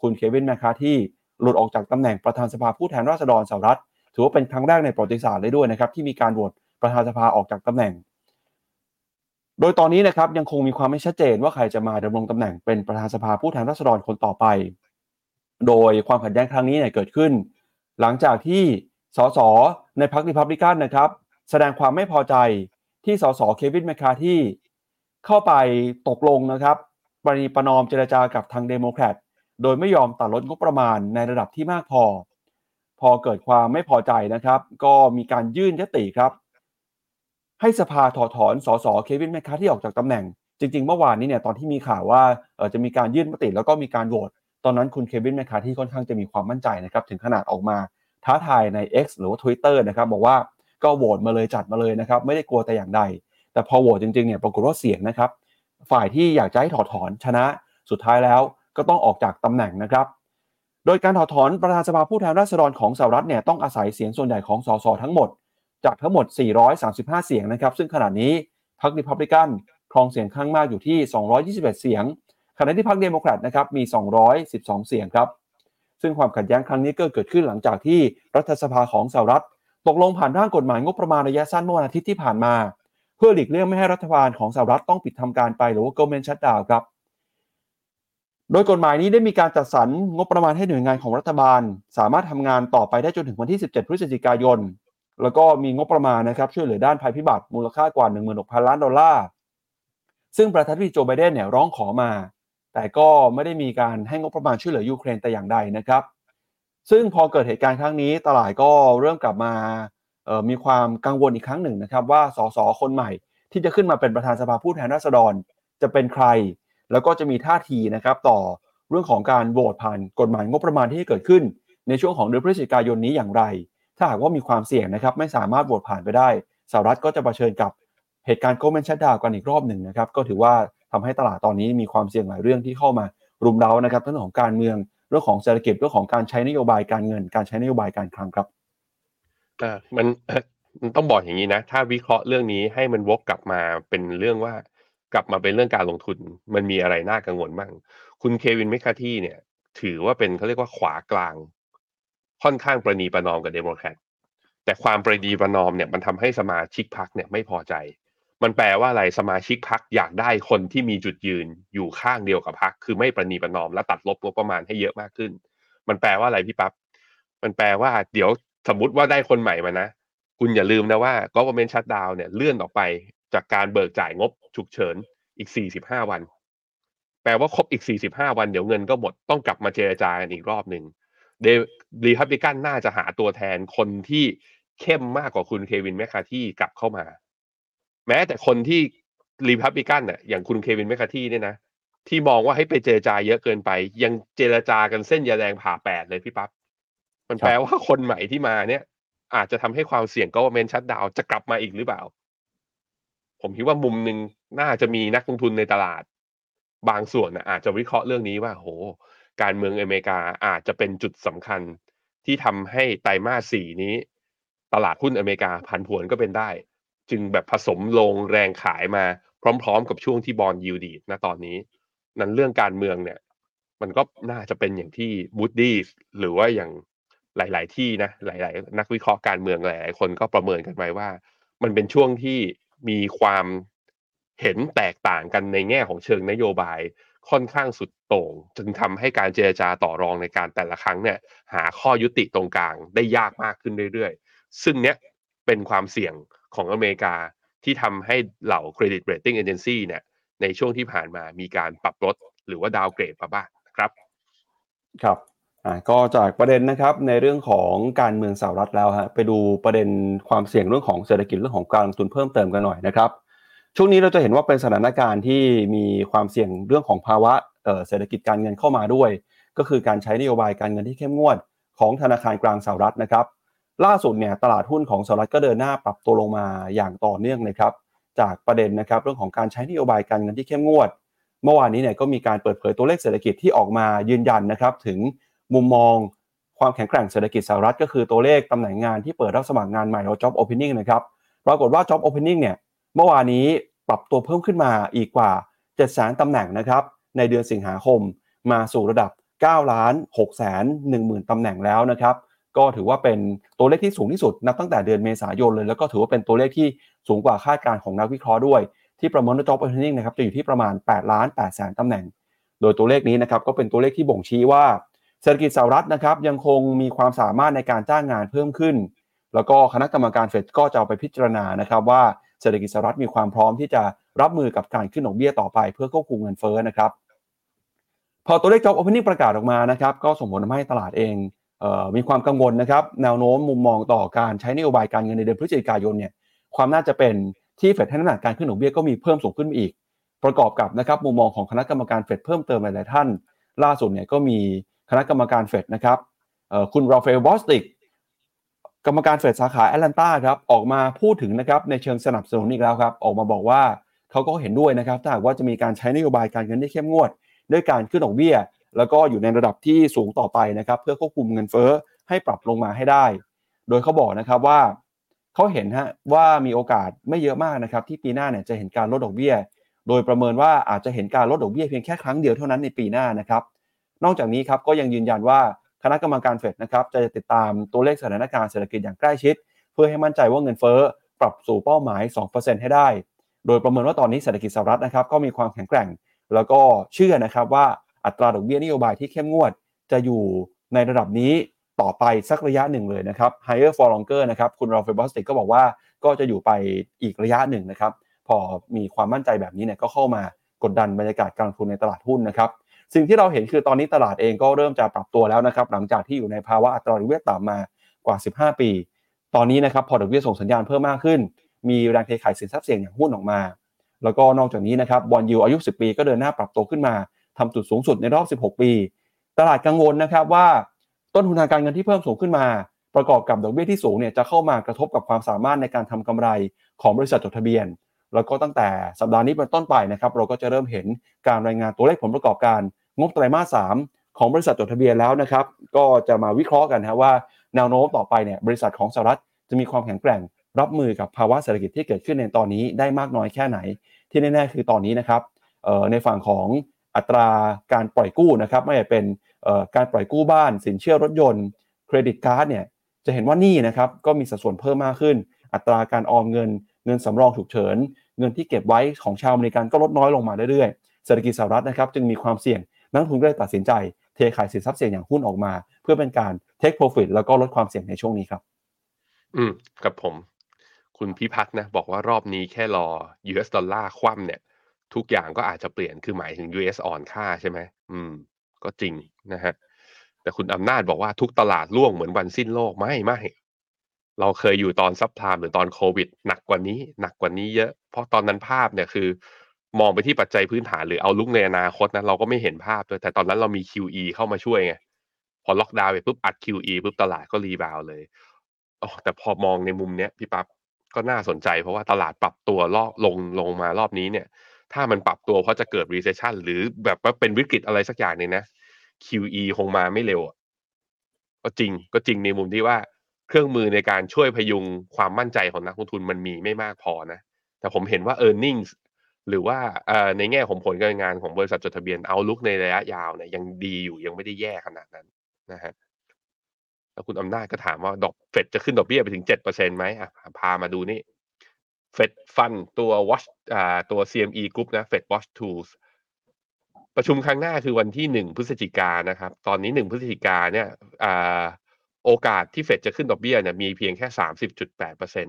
คุณเควินแมคคาร์ธีหลุดออกจากตำแหน่งประธานสภาผู้แทนราษฎรสหรัฐ ถือว่าเป็นครั้งแรกในประวัติศาสตร์เลยด้วยนะครับที่มีการโหวตประธานสภาออกจากตำแหน่ง โดยตอนนี้นะครับยังคงมีความไม่ชัดเจนว่าใครจะมาดำรงตำแหน่งเป็นประธานสภาผู้แทนราษฎรคนต่อไป โดยความขัดแย้งครั้งนี้เนี่ยเกิดขึ้น หลังจากที่สสในพรรคริพับลิกันนะครับแสดงความไม่พอใจที่สสเควินแมคคาร์ธีเข้าไปตกลงนะครับประนีประนอมเจรจากับทางเดโมแครตโดยไม่ยอมตัดลดงบประมาณในระดับที่มากพอ พอเกิดความไม่พอใจนะครับ ก็มีการยื่นญัตติครับ ให้สภาถอดถอนสสเควินแมคคาร์ธีออกจากตำแหน่ง จริง ๆ เมื่อวานนี้เนี่ยตอนที่มีข่าวว่าจะมีการยื่นมติแล้วก็มีการโหวตตอนนั้นคุณเควินแมคคาร์ธีค่อนข้างจะมีความมั่นใจนะครับถึงขนาดออกมาท้าทายใน X หรือว่า Twitter นะครับบอกว่าก็โหวตมาเลยจัดมาเลยนะครับไม่ได้กลัวแต่อย่างใด แต่พอโหวตจริงๆเนี่ยปรากฏว่าเสียงนะครับฝ่ายที่อยากจะให้ถอดถอนชนะสุดท้ายแล้วก็ต้องออกจากตำแหน่งนะครับ โดยการถอดถอนประธานสภาผู้แทนราษฎรของสหรัฐเนี่ยต้องอาศัยเสียงส่วนใหญ่ของสสทั้งหมด จากทั้งหมด 435 เสียงนะครับ ซึ่งขณะนี้พรรคริพับลิกันครองเสียงข้างมากอยู่ที่ 221 เสียง ขณะที่พรรคเดโมแครตนะครับมี 212 เสียงครับ ซึ่งความขัดแย้งครั้งนี้ก็เกิดขึ้นหลังจากที่รัฐสภาของสหรัฐ ตกลงผ่านร่างกฎหมายงบประมาณระยะสั้นเมื่อวันอาทิตย์ที่ผ่านมา เพื่อหลีกเลี่ยงไม่ให้รัฐบาลของสหรัฐต้องปิดทำการไปหรือว่า government shutdown ครับ โดยกฎหมายนี้ได้มีการจัดสรรงบประมาณให้หน่วยงานของรัฐบาล สามารถทำงานต่อไปได้จนถึงวันที่ 17 พฤศจิกายน แล้วก็มีงบประมาณนะครับช่วยเหลือด้านภัยพิบัติมูลค่ากว่า 16,000 ล้านดอลลาร์ ซึ่งประธานาธิบดีโจไบเดนเนี่ยร้องขอมา แต่ก็ไม่ได้มีการให้งบประมาณช่วยเหลือยูเครนแต่อย่างใดนะครับ ซึ่งพอเกิดเหตุการณ์ครั้งนี้ตลาดก็เริ่มกลับมามีความกังวลอีกครั้งหนึ่งนะครับว่าสสคนใหม่ ที่จะขึ้นมาเป็นประธานสภาผู้แทนราษฎรจะเป็นใคร แล้วก็จะมีท่าทีนะครับต่อเรื่องของการโหวตผ่านกฎหมายงบประมาณที่เกิดขึ้น ในช่วงของเดือนพฤศจิกายนนี้อย่างไร ถ้าหากว่ามีความเสี่ยงนะครับไม่สามารถโหวตผ่านไปได้สหรัฐก็จะเผชิญกับเหตุการณ์โกลเมนชัดดาวกันอีกรอบหนึ่งนะครับก็ถือว่าทำให้ตลาดตอนนี้มีความเสี่ยงหลายเรื่องที่เข้ามารุมเร้านะครับเรื่องของการเมืองเรื่องของเศรษฐกิจเรื่องของการใช้นโยบายการเงิน การใช้นโยบายการคลังครับอ่ามันมันต้องบอกอย่างนี้นะ ถ้าวิเคราะห์เรื่องนี้ให้มันวกกลับมาเป็นเรื่องว่ากลับมาเป็นเรื่องการลงทุน มันมีอะไรน่ากังวลบ้าง คุณเควินแมคคาร์ธีเนี่ย ถือว่าเป็นเขาเรียกว่าขวากลาง ค่อนข้างประนีประนอมกับเดโมแครตแต่ความประนีประนอมเนี่ยมันทำให้สมาชิกพรรคเนี่ยไม่พอใจ มันแปลว่าอะไรสมาชิกพรรคอยากได้คนที่มีจุดยืนอยู่ข้างเดียวกับพรรคคือไม่ประนีประนอมและตัดลบงบประมาณให้เยอะมากขึ้น มันแปลว่าอะไรพี่ปับ๊บมันแปลว่าเดี๋ยวสมมติว่าได้คนใหม่มานะคุณอย่าลืมนะว่า government shutdown เนี่ยเลื่อนออกไปจากการเบิกจ่ายงบฉุกเฉินอีก 45 วัน แปลว่าครบอีก 45 วันเดี๋ยวเงินก็หมดต้องกลับมาเจรจากันอีกรอบหนึ่ง เดรีพับลิกันน่าจะหาตัวแทนคนที่เข้มมากกว่าคุณเควินแมคคาที่กลับเข้ามา แม้แต่คนที่รีพับลิกันเนี่ยอย่างคุณเควินแมคคาที่เนี่ยนะที่มองว่าให้ไปเจรจาเยอะเกินไป ยังเจรจากันเส้นยาแดงผ่าแปดเลยพี่ปับ๊บมันแปลว่าคนใหม่ที่มาเนี่ย อาจจะทำให้ความเสี่ยงก็ว่าเมนชัดดาวจะกลับมาอีกหรือเปล่า ผมคิดว่ามุมหนึ่งน่าจะมีนักลงทุนในตลาด บางส่วนนะอาจจะวิเคราะห์เรื่องนี้ว่า โห การเมืองอเมริกาอาจจะเป็นจุดสำคัญที่ทำให้ไตรมาสสี่นี้ ตลาดหุ้นอเมริกาผันผวนก็เป็นได้ จึงแบบผสมลงแรงขายมาพร้อม ๆ กับช่วงที่ bond yield ณตอนนี้ นั้นเรื่องการเมืองเนี่ย มันก็น่าจะเป็นอย่างที่มูดี้ส์หรือว่าอย่างหลาย ๆ ที่นะหลาย ๆ นักวิเคราะห์การเมืองหลายๆคนก็ประเมินกันไว้ว่า มันเป็นช่วงที่มีความเห็นแตกต่างกันในแง่ของเชิงนโยบาย ค่อนข้างสุดโต่งจึงทำให้การเจรจาต่อรองในการแต่ละครั้งเนี่ยหาข้อยุติตรงกลางได้ยากมากขึ้นเรื่อยๆ ซึ่งเนี้ยเป็นความเสี่ยงของอเมริกาที่ทำให้เหล่า credit rating agency เนี่ยในช่วงที่ผ่านมามีการปรับลดหรือว่า downgrade มาบ้างนะครับ ครับก็จากประเด็นนะครับในเรื่องของการเมืองสหรัฐแล้วฮะไปดูประเด็นความเสี่ยงเรื่องของเศรษฐกิจเรื่องของการลงทุนเพิ่มเติมกันหน่อยนะครับ ช่วงนี้เราจะเห็นว่าเป็นสถานการณ์ที่มีความเสี่ยงเรื่องของภาวะเศรษฐกิจการเงินเข้ามาด้วย ก็คือการใช้นโยบายการเงินที่เข้มงวด ของธนาคารกลางสหรัฐนะครับ ล่าสุดเนี่ยตลาดหุ้นของสหรัฐก็เดินหน้าปรับตัวลงมาอย่างต่อเนื่องเลยครับ จากประเด็นนะครับเรื่องของการใช้นโยบายการเงินที่เข้มงวด เมื่อวานนี้เนี่ยก็มีการเปิดเผยตัวเลขเศรษฐกิจที่ออกมายืนยันนะครับ ถึงมุมมองความแข็งแกร่งเศรษฐกิจสหรัฐ ก็คือตัวเลขตำแหน่งงานที่เปิดรับสมัครงานใหม่เรา job opening นะครับปรากฏว่า job opening เนี่ย เมื่อวานนี้ปรับตัวเพิ่มขึ้นมาอีกกว่า7 0 0 0 0ตำแหน่งนะครับ ในเดือนสิงหาคมมาสู่ระดับ9ล้าน6แสน1หมื่นตำแหน่งแล้วนะครับ ก็ถือว่าเป็นตัวเลขที่สูงที่สุดนับตั้งแต่เดือนเมษายนเลย แล้วก็ถือว่าเป็นตัวเลขที่สูงกว่าคาดการณ์ของนักวิเคราะห์ด้วย ที่ประเมินว่า job opening นะครับจะอยู่ที่ประมาณ8ล้าน8แสนตำแหน่ง โดยตัวเลขนี้นะครับก็เป็นตัวเลขที่บ่งชี้ว่าเศรษฐกิจสหรัฐนะครับยังคงมีความสามารถในการจ้างงานเพิ่มขึ้น แล้วก็คณะกรรมการเฟดก็จะเอาไปพิจารณานะครับว่า เศรษฐกิจสหรัฐมีความพร้อมที่จะรับมือกับการขึ้นดอกเบี้ยต่อไป เพื่อควบคุมเงินเฟ้อนะครับ พอตัวเลข job opening ประกาศออกมานะครับ ก็ส่งผลทำให้ตลาดเองเออมีความกังวลนะครับ แนวโน้มมุมมองต่อการใช้นโยบายการเงินในเดือนพฤศจิกายนเนี่ยความน่าจะเป็นที่เฟดให้น้ำหนักการขึ้นดอกเบี้ยก็มีเพิ่มสูงขึ้นอีก ประกอบกับนะครับมุมมองของคณะกรรมการเฟดเพิ่มเติมหลายๆท่าน ล่าสุดเนี่ยก็มีคณะกรรมการเฟดนะครับคุณราฟาเอลบอสติก กรรมการเฟดสาขาแอตแลนตาครับออกมาพูดถึงนะครับในเชิงสนับสนุนอีกแล้วครับออกมาบอกว่าเขาก็เห็นด้วยนะครับถ้าหากว่าจะมีการใช้นโยบายการเงินที่เข้มงวด ด้วยการขึ้นดอกเบี้ย แล้วก็อยู่ในระดับที่สูงต่อไปนะครับเพื่อควบคุมเงินเฟ้อให้ปรับลงมาให้ได้ โดยเขาบอกนะครับว่าเขาเห็นฮะว่ามีโอกาสไม่เยอะมากนะครับที่ปีหน้าเนี่ยจะเห็นการลดดอกเบี้ย โดยประเมินว่าอาจจะเห็นการลดดอกเบี้ยเพียงแค่ครั้งเดียวเท่านั้นในปีหน้านะครับนอกจากนี้ครับก็ยังยืนยันว่า คณะกรรมการเฟดนะครับจะติดตามตัวเลขสถานการณ์เศรษฐกิจอย่างใกล้ชิด เพื่อให้มั่นใจว่าเงินเฟ้อปรับสู่เป้าหมาย 2%ให้ได้ โดยประเมินว่าตอนนี้เศรษฐกิจสหรัฐนะครับก็มีความแข็งแกร่ง แล้วก็เชื่อนะครับว่าอัตราดอกเบี้ยนโยบายที่เข้มงวด จะอยู่ในระดับนี้ต่อไปสักระยะหนึ่งเลยนะครับ higher for longer นะครับคุณราฟาเอลบอสติกก็บอกว่าก็จะอยู่ไปอีกระยะหนึ่งนะครับ พอมีความมั่นใจแบบนี้เนี่ยก็เข้ามากดดันบรรยากาศการลงทุนในตลาดหุ้นนะครับ สิ่งที่เราเห็นคือตอนนี้ตลาดเองก็เริ่มจะปรับตัวแล้วนะครับหลังจากที่อยู่ในภาวะอัตราดอกเบี้ยต่ำมากว่า 15 ปี ตอนนี้นะครับพอดอกเบี้ยส่งสัญญาณเพิ่มมากขึ้น มีแรงเทขายสินทรัพย์เสี่ยงอย่างหุ้นออกมา แล้วก็นอกจากนี้นะครับบอลยูอายุ 10 ปีก็เดินหน้าปรับตัวขึ้นมาทำจุดสูงสุดในรอบ 16 ปี ตลาดกังวลนะครับว่าต้นทุนทางการเงินที่เพิ่มสูงขึ้นมา ประกอบกับดอกเบี้ยที่สูงเนี่ยจะเข้ามากระทบกับความสามารถในการทำกำไรของบริษัทจดทะเบียน แล้วก็ตั้งแต่สัปดาห์นี้เป็นต้นไปนะครับเราก็จะเริ่มเห็นการรายงานตัวเลขผลประกอบการ งบไตรมาส 3 ของบริษัทจดทะเบียนแล้วนะครับ ก็จะมาวิเคราะห์กันนะว่าแนวโน้มต่อไปเนี่ยบริษัทของสหรัฐจะมีความแข็งแกร่ง รับมือกับภาวะเศรษฐกิจที่เกิดขึ้นในตอนนี้ได้มากน้อยแค่ไหน ที่แน่ๆคือตอนนี้นะครับในฝั่งของอัตราการปล่อยกู้นะครับไม่ว่าเป็นการปล่อยกู้บ้าน สินเชื่อรถยนต์credit card เนี่ยจะเห็นว่านี่นะครับก็มีสัดส่วนเพิ่มมากขึ้น อัตราการออมเงิน เงินสำรองฉุกเฉิน เงินที่เก็บไว้ของชาวอเมริกันก็ลดน้อยลงมาเรื่อยๆเศรษฐกิจสหรัฐนะครับจึงมีความเสี่ยง นักลงทุนก็เลยตัดสินใจ เทขายสินทรัพย์เสี่ยงอย่างหุ้นออกมา เพื่อเป็นการ take profit แล้วก็ลดความเสี่ยงในช่วงนี้ครับ อืมกับผม คุณพิพัฒน์นะบอกว่ารอบนี้แค่รอ US ดอลลาร์คว่ำเนี่ย ทุกอย่างก็อาจจะเปลี่ยนคือหมายถึง US อ่อนค่าใช่ไหมอืม ก็จริงนะฮะแต่คุณอำนาจบอกว่าทุกตลาดร่วงเหมือนวันสิ้นโลกไม่ไม่ เราเคยอยู่ตอน subprime หรือตอนโควิด หนักกว่านี้ หนักกว่านี้เยอะ เพราะตอนนั้นภาพเนี่ยคือ มองไปที่ปัจจัยพื้นฐานหรือ outlook ในอนาคตนะเราก็ไม่เห็นภาพด้วยแต่ตอนนั้นเรามี QE เข้ามาช่วยไงพอล็อกดาวน์ไปปุ๊บอัด QE ปุ๊บตลาดก็ rebound เลยอ๋อแต่พอมองในมุมเนี้ยพี่ปั๊บก็น่าสนใจ เพราะว่าตลาดปรับตัวรอบลงลงมารอบนี้เนี่ย ถ้ามันปรับตัวเพราะจะเกิด recession หรือแบบว่าเป็นวิกฤตอะไรสักอย่างหนึ่งนะ QE คงมาไม่เร็วก็จริงก็จริงในมุมที่ว่า เครื่องมือในการช่วยพยุงความมั่นใจของนักลงทุนมันมีไม่มากพอนะ แต่ผมเห็นว่า e a r n i n g หรือว่าในแง่ของผลการงานของบริษัทจดทะเบียนเอาลุกในระยะยาวเนี่ยยังดีอยู่ยังไม่ได้แย่ขนาดนั้นนะฮะแล้วคุณอำนาจก็ถามว่าดอกเฟดจะขึ้นดอกเบี้ยไปถึงเจ็ดเปอร์เซ็นต์ไหมอะพามาดูนี่เฟดฟันตัว watch อ่าตัว CME Group นะ Fed Watch Tools ประชุมครั้งหน้าคือวันที่หนึ่งพฤศจิกานะครับ ตอนนี้หนึ่งพฤศจิกาเนี่ยอ่า โอกาสที่เฟดจะขึ้นดอกเบี้ยเนี่ยมีเพียงแค่สามสิบจุดแปดเปอร์เซ็น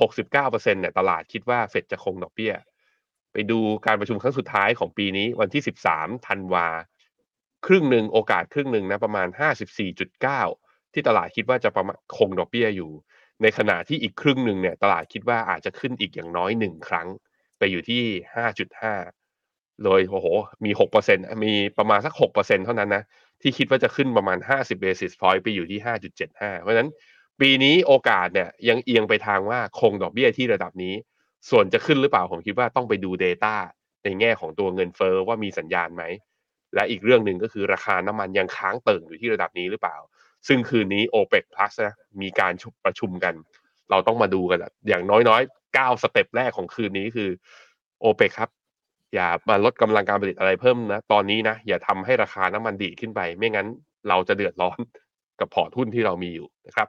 หกสิบเก้าเปอร์เซ็นเนี่ยตลาดคิดว่าเฟดจะคงดอกเบี้ย ไปดูการประชุมครั้งสุดท้ายของปีนี้วันที่สิบสามธันวา ครึ่งหนึ่งโอกาสครึ่งหนึ่งนะประมาณห้าสิบสี่จุดเก้าที่ตลาดคิดว่าจะประมาณคงดอกเบี้ยอยู่ ในขณะที่อีกครึ่งหนึ่งเนี่ยตลาดคิดว่าอาจจะขึ้นอีกอย่างน้อยหนึ่งครั้ง ไปอยู่ที่ห้าจุดห้าโดยโอ้โหมีหกเปอร์เซ็นมีประมาณสักหกเปอร์เซ็นเท่านั้นนะ ที่คิดว่าจะขึ้นประมาณห้าสิบเบสิสพอยต์ไปอยู่ที่ห้าจุดเพราะฉะนั้นปีนี้โอกาสเนี่ยยังเอียงไปทางว่าคงดอกเบี้ยที่ระดับนี้ ส่วนจะขึ้นหรือเปล่าผมคิดว่าต้องไปดู Data ในแง่ของตัวเงินเฟอ้อว่ามีสัญญาณไหม และอีกเรื่องหนึ่งก็คือราคาน้ำมันยังค้างเติ่งอยู่ที่ระดับนี้หรือเปล่า ซึ่งคืนนี้ OPEC Plus นะมีการประชุมกัน เราต้องมาดูกัน อย่างน้อยๆก้าว step แรกของคืนนี้คือ OPEC ครับ อย่ามาลดกำลังการผลิตอะไรเพิ่มนะ ตอนนี้นะ อย่าทำให้ราคาน้ำมันดีขึ้นไป ไม่งั้นเราจะเดือดร้อนกับพอร์ตหุ้นที่เรามีอยู่นะครับ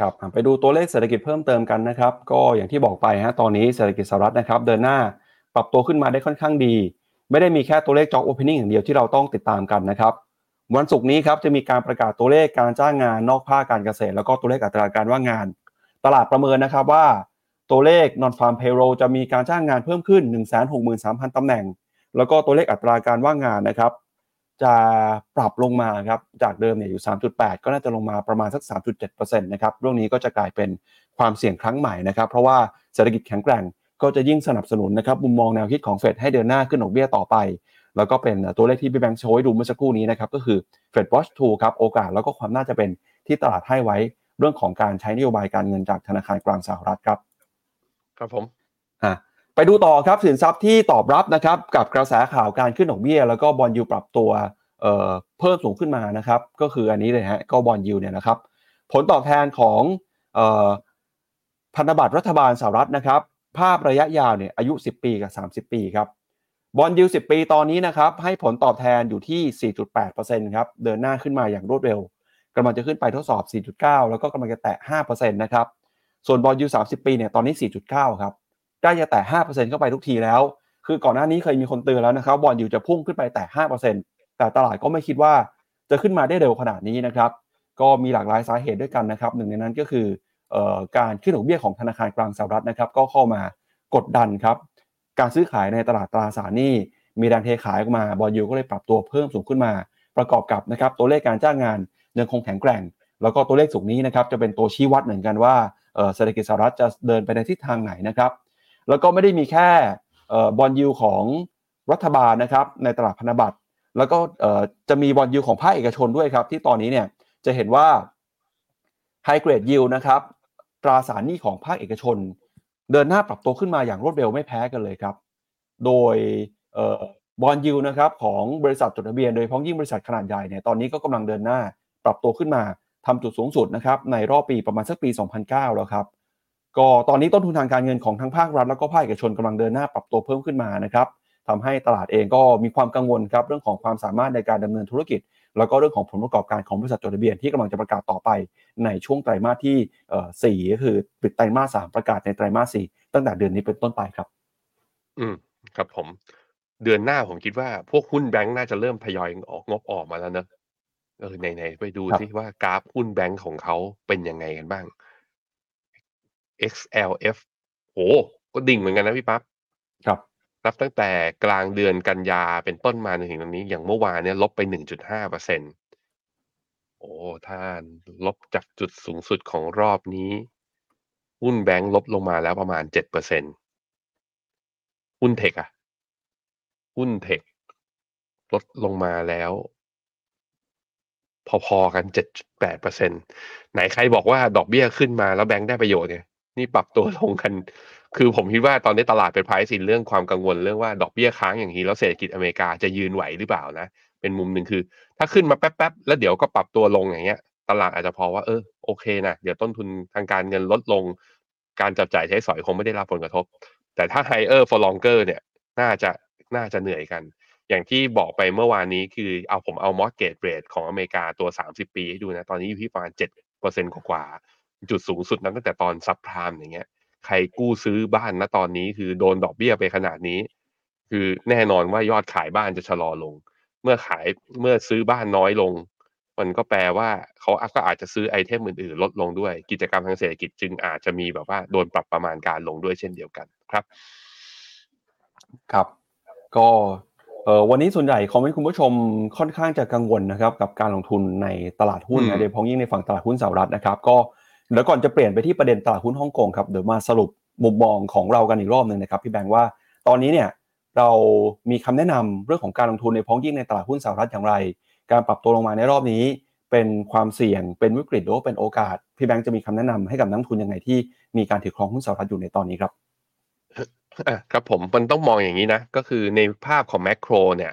ครับไปดูตัวเลขเศรษฐกิจเพิ่มเติมกันนะครับ ก็อย่างที่บอกไปฮะตอนนี้เศรษฐกิจสหรัฐนะครับเดินหน้าปรับตัวขึ้นมาได้ค่อนข้างดี ไม่ได้มีแค่ตัวเลข Job Opening อย่างเดียวที่เราต้องติดตามกันนะครับ วันศุกร์นี้ครับจะมีการประกาศตัวเลขการจ้างงานนอกภาคการเกษตร แล้วก็ตัวเลขอัตราการว่างงาน ตลาดประเมินนะครับว่า ตัวเลข non farm payroll จะมีการจ้างงานเพิ่มขึ้น 163,000 ตำแหน่ง แล้วก็ตัวเลขอัตราการว่างงานนะครับ จะปรับลงมาครับ จากเดิมเนี่ยอยู่ 3.8 ก็น่าจะลงมาประมาณสัก 3.7%นะครับ เรื่องนี้ก็จะกลายเป็นความเสี่ยงครั้งใหม่นะครับ เพราะว่าเศรษฐกิจแข็งแกร่งก็จะยิ่งสนับสนุนนะครับมุมมองแนวคิดของเฟดให้เดินหน้าขึ้นดอกเบี้ยต่อไป แล้วก็เป็นตัวเลขที่พี่แบงค์โชว์ให้ดูเมื่อสักครู่นี้นะครับก็คือเฟด Watch 2ครับโอกาสแล้วก็ความน่าจะเป็นที่ตลาดให้ไว้เรื่องของการใช้นโยบายการเงินจากธนาคารกลางสหรัฐครับ ครับผมอะไปดูต่อครับสินทรัพย์ที่ตอบรับนะครับกับกระแสข่าวการขึ้นดอกเบี้ย แล้วก็ bond yield ปรับตัวเอ่อเพิ่มสูงขึ้นมานะครับก็คืออันนี้เลยฮะก็ bond yield เนี่ยนะครับผลตอบแทนของเอ่อพันธบัตรรัฐบาลสหรัฐนะครับ ภาพระยะยาวเนี่ยอายุ 10 ปีกับ 30 ปีครับบอลยู10ปีตอนนี้นะครับให้ผลตอบแทนอยู่ที่ 4.8%ครับเดินหน้าขึ้นมาอย่างรวดเร็วกำลังจะขึ้นไปทดสอบ 4.9 แล้วก็กำลังจะแตะ 5%นะครับ ส่วนบอลยู30ปีเนี่ยตอนนี้4.9ครับใกล้จะแตะ5%เข้าไปทุกทีแล้ว คือก่อนหน้านี้เคยมีคนเตือนแล้วนะครับบอลยูจะพุ่งขึ้นไปแตะ5%แต่ตลาดก็ไม่คิดว่าจะขึ้นมาได้เร็วขนาดนี้นะครับก็มีหลากหลายสาเหตุด้วยกันนะครับหนึ่งในนั้นก็คือออการขึ้นดอกเบี้ยของธนาคารกลางสหรัฐนะครับ ก็เข้ามากดดันครับ การซื้อขายในตลาดตราสารหนี้มีแรงเทขายออกมาบอลยูก็เลยปรับตัวเพิ่มสูงขึ้นมาประกอบกับนะครับตัวเลขการจ้างงานยังคงแข็งแกร่ง แล้วก็ตัวเลขสูงนี้นะครับจะเป็นตัวชี้วัดเหมือนกันว่า เศรษฐกิจสหรัฐจะเดินไปในทิศทางไหนนะครับ แล้วก็ไม่ได้มีแค่บอลยูของรัฐบาลนะครับในตลาดพันธบัตรแล้วก็จะมีบอลยูของภาคเอกชนด้วยครับ ที่ตอนนี้เนี่ยจะเห็นว่าไฮเกรดยิวนะครับตราสารหนี้ของภาคเอกชน เดินหน้าปรับตัวขึ้นมาอย่างรวดเร็วไม่แพ้กันเลยครับ โดยบอลยูนะครับของบริษัทจดทะเบียนโดยพ้องยิ่งบริษัทขนาดใหญ่เนี่ยตอนนี้ก็กำลังเดินหน้าปรับตัวขึ้นมา ทำจุดสูงสุดนะครับในรอบปีประมาณสักปี 2009 แล้วครับก็ตอนนี้ต้นทุนทางการเงินของทั้งภาครัฐแล้วก็ภาคเอกชนกำลังเดินหน้าปรับตัวเพิ่มขึ้นมานะครับทำให้ตลาดเองก็มีความกังวลครับเรื่องของความสามารถในการดำเนินธุรกิจ แล้วก็เรื่องของผลประกอบการของบริษัทจดทะเบียนที่กำลังจะประกาศต่อไปในช่วงไตรมาสที่สี่ก็คือปิดไตรมาสสามประกาศในไตรมาสสี่ตั้งแต่เดือนนี้เป็นต้นไปครับ อืมครับผมเดือนหน้าผมคิดว่าพวกหุ้นแบงค์น่าจะเริ่มทยอยออกงบออกมาแล้วเนอะ เออไหนๆไปดูซิว่ากราฟหุ้นแบงค์ของเขาเป็นยังไงกันบ้าง XLF โอ้ก็ดิ่งเหมือนกันนะพี่ปั๊บ ครับ นับตั้งแต่กลางเดือนกันยาเป็นต้นมาจนถึงตรงนี้ อย่างเมื่อวานเนี่ยลบไป 1.5เปอร์เซ็นโอ้ท่านลบจากจุดสูงสุดของรอบนี้ หุ้นแบงค์ลบลงมาแล้วประมาณ7เปอร์เซ็นหุ้นเทคอะหุ้นเทคลดลงมาแล้ว พอๆกัน7.8เปอร์เซ็นไหนใครบอกว่าดอกเบี้ยขึ้นมาแล้วแบงค์ได้ประโยชน์เนี่ย นี่ปรับตัวลงกัน คือผมคิดว่าตอนนี้ตลาดเป็นไพรซินเรื่องความกังวลเรื่องว่าดอกเบี้ยค้างอย่างนี้แล้วเศรษฐกิจอเมริกาจะยืนไหวหรือเปล่านะ เป็นมุมหนึ่งคือ ถ้าขึ้นมาแป๊บๆแล้วเดี๋ยวก็ปรับตัวลงอย่างเงี้ย ตลาดอาจจะพอว่าเออโอเคนะเดี๋ยวต้นทุนทางการเงินลดลง การจับจ่ายใช้สอยคงไม่ได้รับผลกระทบ แต่ถ้า higher for longer เนี่ยน่าจะน่าจะเหนื่อยกัน อย่างที่บอกไปเมื่อวานนี้คือเอาผมเอา mortgage rate ของอเมริกาตัว 30 ปีให้ดูนะ ตอนนี้อยู่ที่ประมาณ7%กว่า จุดสูงสุดนั้นตั้งแต่ตอนซับพรามอย่างเงี้ย ใครกู้ซื้อบ้านณตอนนี้คือโดนดอกเบี้ยไปขนาดนี้ คือแน่นอนว่ายอดขายบ้านจะชะลอลง เมื่อขายเมื่อซื้อบ้านน้อยลง มันก็แปลว่าเขาก็อาจจะซื้อไอเทมอื่นๆ ลดลงด้วย กิจกรรมทางเศรษฐกิจจึงอาจจะมีแบบว่าโดนปรับประมาณการลงด้วยเช่นเดียวกันครับ ครับ ก็ วันนี้ส่วนใหญ่คอมเมนต์คุณผู้ชมค่อนข้างจะกังวลนะครับกับการลงทุนในตลาดหุ้นนะโดยเฉพาะยิ่งในฝั่งตลาดหุ้นสหรัฐนะครับ ก็เดี๋ยวก่อนจะเปลี่ยนไปที่ประเด็นตลาดหุ้นฮ่องกงครับเดี๋ยวมาสรุปมุมมองของเรากันอีกรอบหนึ่งนะครับพี่แบงค์ว่าตอนนี้เนี่ยเรามีคำแนะนำเรื่องของการลงทุนในพ้องยิ่งในตลาดหุ้นสหรัฐอย่างไร การปรับตัวลงมาในรอบนี้ เป็นความเสี่ยงเป็นวิกฤตหรือว่าเป็นโอกาสพี่แบงค์จะมีคำแนะนำให้กับนักทุนยังไงที่มีการถือครองหุ้นสหรัฐอยู่ในตอนนี้ครับ อะครับผมมันต้องมองอย่างนี้นะ ก็คือในภาพของแมกโรเนี่ย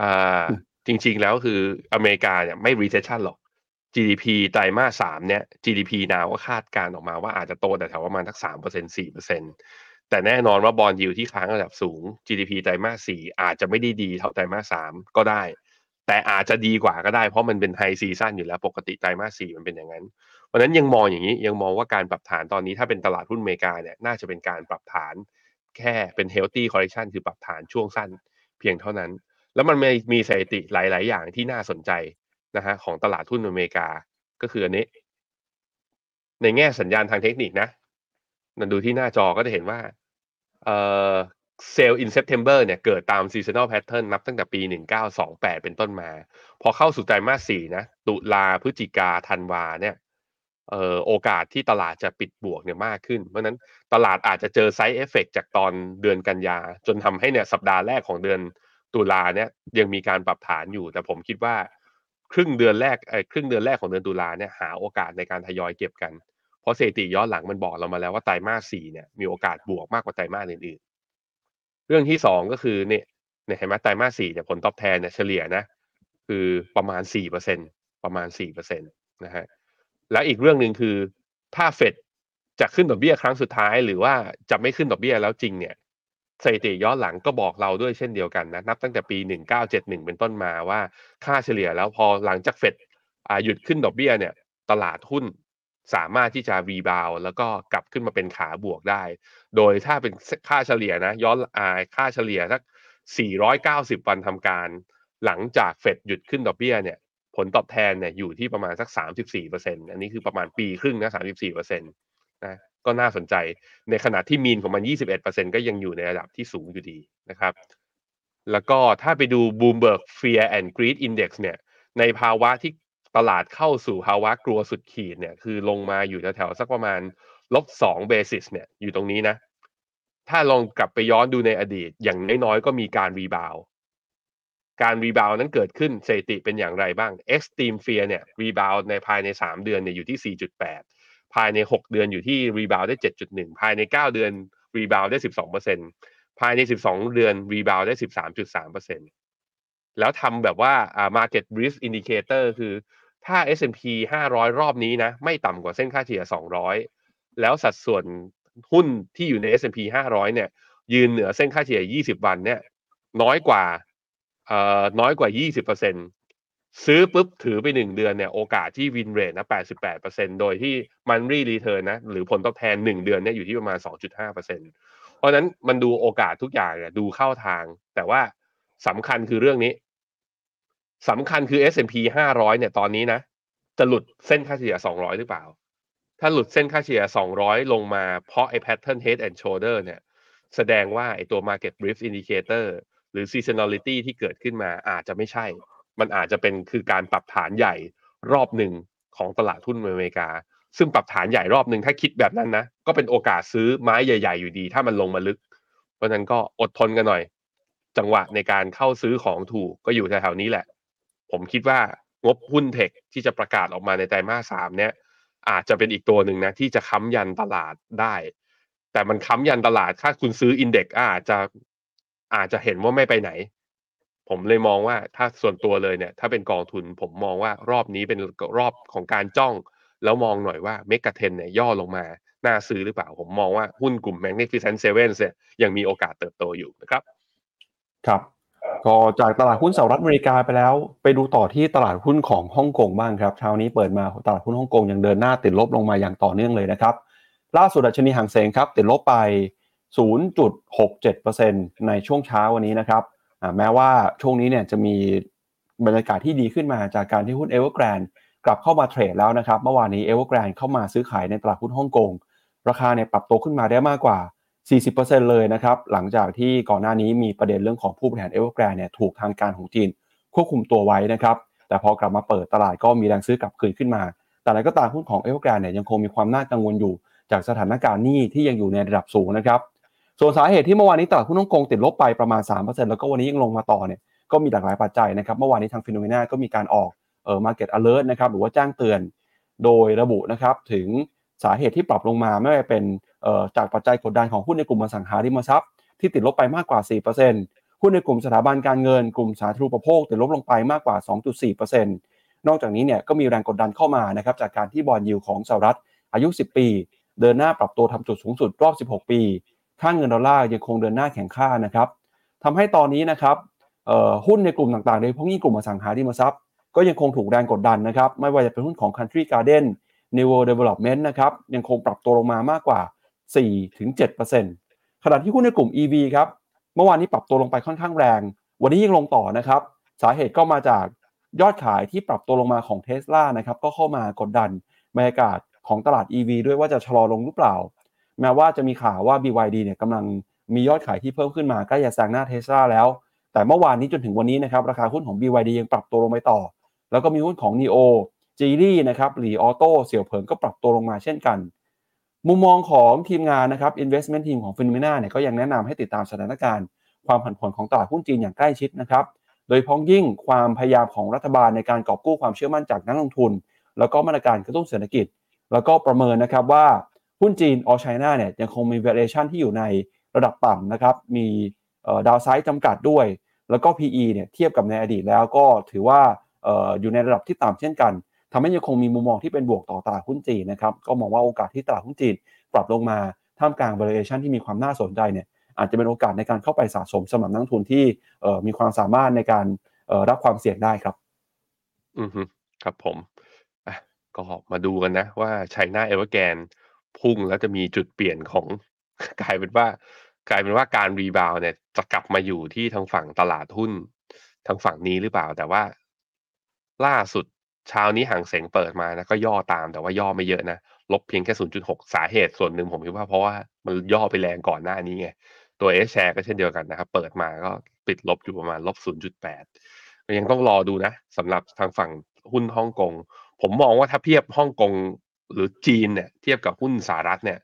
อ่าจริง ๆ แล้วคืออเมริกาเนี่ยไม่ recession หรอก GDP ไตรมาสสามเนี่ย GDP นาวก็คาดการออกมาว่าอาจจะโตแต่แถวประมาณสักสามเปอร์เซ็นสี่เปอร์เซ็นแต่แน่นอนว่า bond yield ที่ค้างระดับสูง GDP ไตรมาสสี่อาจจะไม่ได้ดีเท่าไตรมาสสามก็ได้ แต่อาจจะดีกว่าก็ได้เพราะมันเป็น high season อยู่แล้วปกติไตรมาสสี่มันเป็นอย่างนั้น เพราะนั้นยังมองอย่างนี้ยังมองว่าการปรับฐานตอนนี้ถ้าเป็นตลาดหุ้นอเมริกาเนี่ยน่าจะเป็นการปรับฐาน แค่เป็น healthy correction คือปรับฐานช่วงสั้นเพียงเท่านั้น แล้วมันมีมีสถิติหลาย ๆ อย่างที่น่าสนใจนะฮะของตลาดหุ้นอเมริกาก็คืออันนี้ ในแง่สัญญาณทางเทคนิคนะนันดูที่หน้าจอก็จะเห็นว่าเซลล์ in September เนี่ยเกิดตาม seasonal pattern นับตั้งแต่ปี 1928 เป็นต้นมา พอเข้าสู่ไตรมาสสี่นะ ตุลาพฤศจิกาธันวาเนี่ย โอกาสที่ตลาดจะปิดบวกเนี่ยมากขึ้น เพราะนั้นตลาดอาจจะเจอไซ d ์เอฟเฟกจากตอนเดือนกันยา จนทำให้เนี่ยสัปดาห์แรกของเดือนตุลาเนี่ยยังมีการปรับฐานอยู่ แต่ผมคิดว่าครึ่งเดือนแรกไอ้ครึ่งเดือนแรกของเดือนตุลาเนี่ยหาโอกาสในการทยอยเก็บกัน เพราะสถิติย้อนหลังมันบอกเรามาแล้วว่าไตรมาสสี่เนี่ยมีโอกาสบวกมากกว่าไตรมาสอื่นๆ เรื่องที่สองก็คือเนี่ยเนี่ยเห็นไหมไตรมาสสี่เนี่ยผลตอบแทนเนี่ยเฉลี่ยนะ คือประมาณสี่เปอร์เซ็นประมาณสี่เปอร์เซ็นตนะฮะ และอีกเรื่องหนึ่งคือถ้าเฟดจะขึ้นดอกเบี้ยครั้งสุดท้าย หรือว่าจะไม่ขึ้นดอกเบี้ยแล้วจริงเนี่ยสถิติย้อนหลังก็บอกเราด้วยเช่นเดียวกันนะนับตั้งแต่ปี 1971 เป็นต้นมาว่าค่าเฉลี่ยแล้วพอหลังจากเฟดหยุดขึ้นดอกเบี้ยเนี่ยตลาดหุ้นสามารถที่จะรีบาวแล้วก็กลับขึ้นมาเป็นขาบวกได้ โดยถ้าเป็นค่าเฉลี่ยนะย้อนอาค่าเฉลี่ยสัก 490 วันทำการ หลังจากเฟดหยุดขึ้นดอกเบี้ยเนี่ย ผลตอบแทนเนี่ยอยู่ที่ประมาณสัก 34%อันนี้คือประมาณปีครึ่งนะ34%นะก็น่าสนใจในขณะที่มีนของมัน 21%ก็ยังอยู่ในระดับที่สูงอยู่ดีนะครับ แล้วก็ถ้าไปดู Bloomberg Fear and Greed Index เนี่ยในภาวะที่ตลาดเข้าสู่ภาวะกลัวสุดขีดเนี่ยคือลงมาอยู่แถวๆสักประมาณลบสอง basis เนี่ยอยู่ตรงนี้นะ ถ้าลองกลับไปย้อนดูในอดีต อย่างน้อยๆก็มีการ rebound การ rebound นั้นเกิดขึ้นสถิติเป็นอย่างไรบ้าง Extreme Fear เนี่ยรีบาวในภายใน 3 เดือนเนี่ยอยู่ที่ 4.8 ภายใน 6 เดือนอยู่ที่ rebound ได้ 7.1 ภายใน 9 เดือน rebound ได้ 12%ภายใน 12 เดือน rebound ได้ 13.3%แล้วทำแบบว่าอ่า market risk indicator คือถ้า S&P 500 รอบนี้นะ ไม่ต่ำกว่าเส้นค่าเฉลี่ย 200 แล้วสัดส่วนหุ้นที่อยู่ใน S&P 500 เนี่ย ยืนเหนือเส้นค่าเฉลี่ย 20 วันเนี่ย น้อยกว่า น้อยกว่า 20%ซื้อปุ๊บถือไป 1 เดือนเนี่ยโอกาสที่วินเรทนะ88%โดยที่มันรีรีเทิร์นนะหรือผลตอบแทน 1 เดือนเนี่ยอยู่ที่ประมาณ 2.5%เพราะนั้นมันดูโอกาสทุกอย่างดูเข้าทาง แต่ว่าสำคัญคือเรื่องนี้สำคัญคือ S&P 500 เนี่ยตอนนี้นะ จะหลุดเส้นค่าเฉลี่ย 200 หรือเปล่า ถ้าหลุดเส้นค่าเฉลี่ย 200 ลงมาเพราะไอ้ pattern head and shoulder เนี่ย แสดงว่าไอ้ตัว market risk indicator หรือ seasonality ที่เกิดขึ้นมาอาจจะไม่ใช่ มันอาจจะเป็นคือการปรับฐานใหญ่รอบหนึ่งของตลาดหุ้นอเมริกา ซึ่งปรับฐานใหญ่รอบหนึ่งถ้าคิดแบบนั้นนะ ก็เป็นโอกาสซื้อไม้ใหญ่ ๆ อยู่ดี ถ้ามันลงมาลึก เพราะนั้นก็อดทนกันหน่อย จังหวะในการเข้าซื้อของถูกก็อยู่แถวๆนี้แหละ ผมคิดว่างบหุ้นเทคที่จะประกาศออกมาในไตรมาสสามเนี่ยอาจจะเป็นอีกตัวหนึ่งนะ ที่จะค้ำยันตลาดได้ แต่มันค้ำยันตลาดถ้าคุณซื้ออินเด็กอาจจะ อาจจะเห็นว่าไม่ไปไหน ผมเลยมองว่าถ้าส่วนตัวเลยเนี่ย ถ้าเป็นกองทุนผมมองว่ารอบนี้เป็นรอบของการจ้อง แล้วมองหน่อยว่าเมกะเทนเนี่ยย่อลงมาน่าซื้อหรือเปล่า ผมมองว่าหุ้นกลุ่ม Magnificent Seven เนี่ยยังมีโอกาสเติบโตอยู่นะครับ ครับ ก็จากตลาดหุ้นสหรัฐอเมริกาไปแล้ว ไปดูต่อที่ตลาดหุ้นของฮ่องกงบ้างครับเช้านี้เปิดมาตลาดหุ้นฮ่องกงยังเดินหน้าติดลบลงมาอย่างต่อเนื่องเลยนะครับ ล่าสุดดัชนีห่างเสงครับ ติดลบไป 0.67%ในช่วงเช้าวันนี้นะครับแม้ว่าช่วงนี้เนี่ยจะมีบรรยากาศที่ดีขึ้นมาจากการที่หุ้นเอเวอร์แกรนกลับเข้ามาเทรดแล้วนะครับ เมื่อวานนี้เอเวอร์แกรนเข้ามาซื้อขายในตลาดหุ้นฮ่องกง ราคาเนี่ยปรับตัวขึ้นมาได้มากกว่า 40%เลยนะครับ หลังจากที่ก่อนหน้านี้มีประเด็นเรื่องของผู้บริหารเอเวอร์แกรนเนี่ยถูกทางการของจีนควบคุมตัวไว้นะครับ แต่พอกลับมาเปิดตลาดก็มีแรงซื้อกลับคืนขึ้นมา แต่อะไรก็ตามหุ้นของเอเวอร์แกรนเนี่ยยังคงมีความน่ากังวลอยู่ จากสถานการณ์หนี้ที่ยังอยู่ในระดับสูงนะครับ ส่วนสาเหตุที่เมื่อวานนี้ตลาดหุ้นฮ่องกงติดลบไปประมาณ 3%แล้วก็วันนี้ยังลงมาต่อเนี่ยก็มีหลากหลายปัจจัยนะครับเมื่อวานนี้ทางฟิโนเมนาก็มีการออกเอ่อ market alert นะครับหรือว่าแจ้งเตือนโดยระบุนะครับถึงสาเหตุที่ปรับลงมาไม่ว่าเป็นจากปัจจัยกดดันของหุ้นในกลุ่มอสังหาริมทรัพย์ ที่ติดลบไปมากกว่า 4%หุ้นในกลุ่มสถาบันการเงิน กลุ่มสาธารณูปโภคติดลบลงไปมากกว่า 2.4%นอกจากนี้เนี่ยก็มีแรงกดดันเข้ามานะครับจากการที่บอลยิวของสหรัฐอายุ 10 ปี เดินหน้าปรับตัวทำจุดสูงสุดรอบ 16 ปี ค่างเงินดอลลาร์ยังคงเดินหน้าแข็งค่านะครับทำให้ตอนนี้นะครับหุ้นในกลุ่มต่างๆโดยเฉพาะยิ่งกลุ่มอสังหาริมทรัพย์ก็ยังคงถูกแรงกดดันนะครับ ไม่ว่าจะเป็นหุ้นของ Country Garden New World Development นะครับยังคงปรับตัวลงมามากกว่า 4-7%ขณะที่หุ้นในกลุ่ม EV ครับเมื่อวานนี้ปรับตัวลงไปค่อนข้างแรง วันนี้ยังลงต่อนะครับ สาเหตุก็มาจากยอดขายที่ปรับตัวลงมาของ t ท s l a นะครับก็เข้ามากดดันบรรยากาศของตลาด EV ด้วยว่าจะชะลอลงหรือเปล่า แม้ว่าจะมีข่าวว่า BYD เนี่ยกำลังมียอดขายที่เพิ่มขึ้นมาใกล้จะแซงหน้าเทสลาแล้ว แต่เมื่อวานนี้จนถึงวันนี้นะครับราคาหุ้นของ BYD ยังปรับตัวลงไปต่อ แล้วก็มีหุ้นของ NIO จีรี่นะครับหลีออโต้เสี่ยวเผิงก็ปรับตัวลงมาเช่นกัน มุมมองของทีมงานนะครับ investment team ของฟินเมนาเนี่ยก็ยังแนะนำให้ติดตามสถานการณ์ ความผันผวนของตลาดหุ้นจีนอย่างใกล้ชิดนะครับโดยพ้องยิ่งความพยายามของรัฐบาลในการกอบกู้ความเชื่อมั่นจากนักลงทุน แล้วก็มาตรการกระตุ้นเศรษฐกิจ แล้วก็ประเมินนะครับว่า หุ้นจีนออชไชน่าเนี่ยยังคงมี valuation ที่อยู่ในระดับต่ำนะครับ มีดาวไซด์จำกัดด้วย แล้วก็ PE เนี่ยเทียบกับในอดีตแล้วก็ถือว่าอออยู่ในระดับที่ต่ำเช่นกันทำให้ยังคงมีมุมมองที่เป็นบวกต่อตลาดหุ้นจีนนะครับ ก็มองว่าโอกาสที่ตลาดหุ้นจีนปรับลงมาท่ามกลาง valuation ที่มีความน่าสนใจเนี่ยอาจจะเป็นโอกาสในการเข้าไปสะสมสำหรับนักทุนที่มีความสามารถในการรับความเสี่ยงได้ครับ อือฮึครับผมอะก็มาดูกันนะว่า China Evergrande พุ่งแล้วจะมีจุดเปลี่ยนของกลายเป็นว่ากลายเป็นว่าการ rebound เนี่ยจะกลับมาอยู่ที่ทางฝั่งตลาดหุ้นทางฝั่งนี้หรือเปล่า แต่ว่าล่าสุดเช้านี้ฮั่งเส็งเปิดมานะก็ย่อตามแต่ว่าย่อไม่เยอะนะลบเพียงแค่ 0.6 สาเหตุส่วนหนึ่งผมคิดว่าเพราะว่ามันย่อไปแรงก่อนหน้านี้ไง ตัวเอชแชร์ก็เช่นเดียวกันนะครับ เปิดมาก็ปิดลบอยู่ประมาณลบ 0.8 ก็ยังต้องรอดูนะสำหรับทางฝั่งหุ้นฮ่องกง ผมมองว่าถ้าเทียบฮ่องกง หรือจีนเนี่ยเทียบกับหุ้นสหรัฐเนี่ย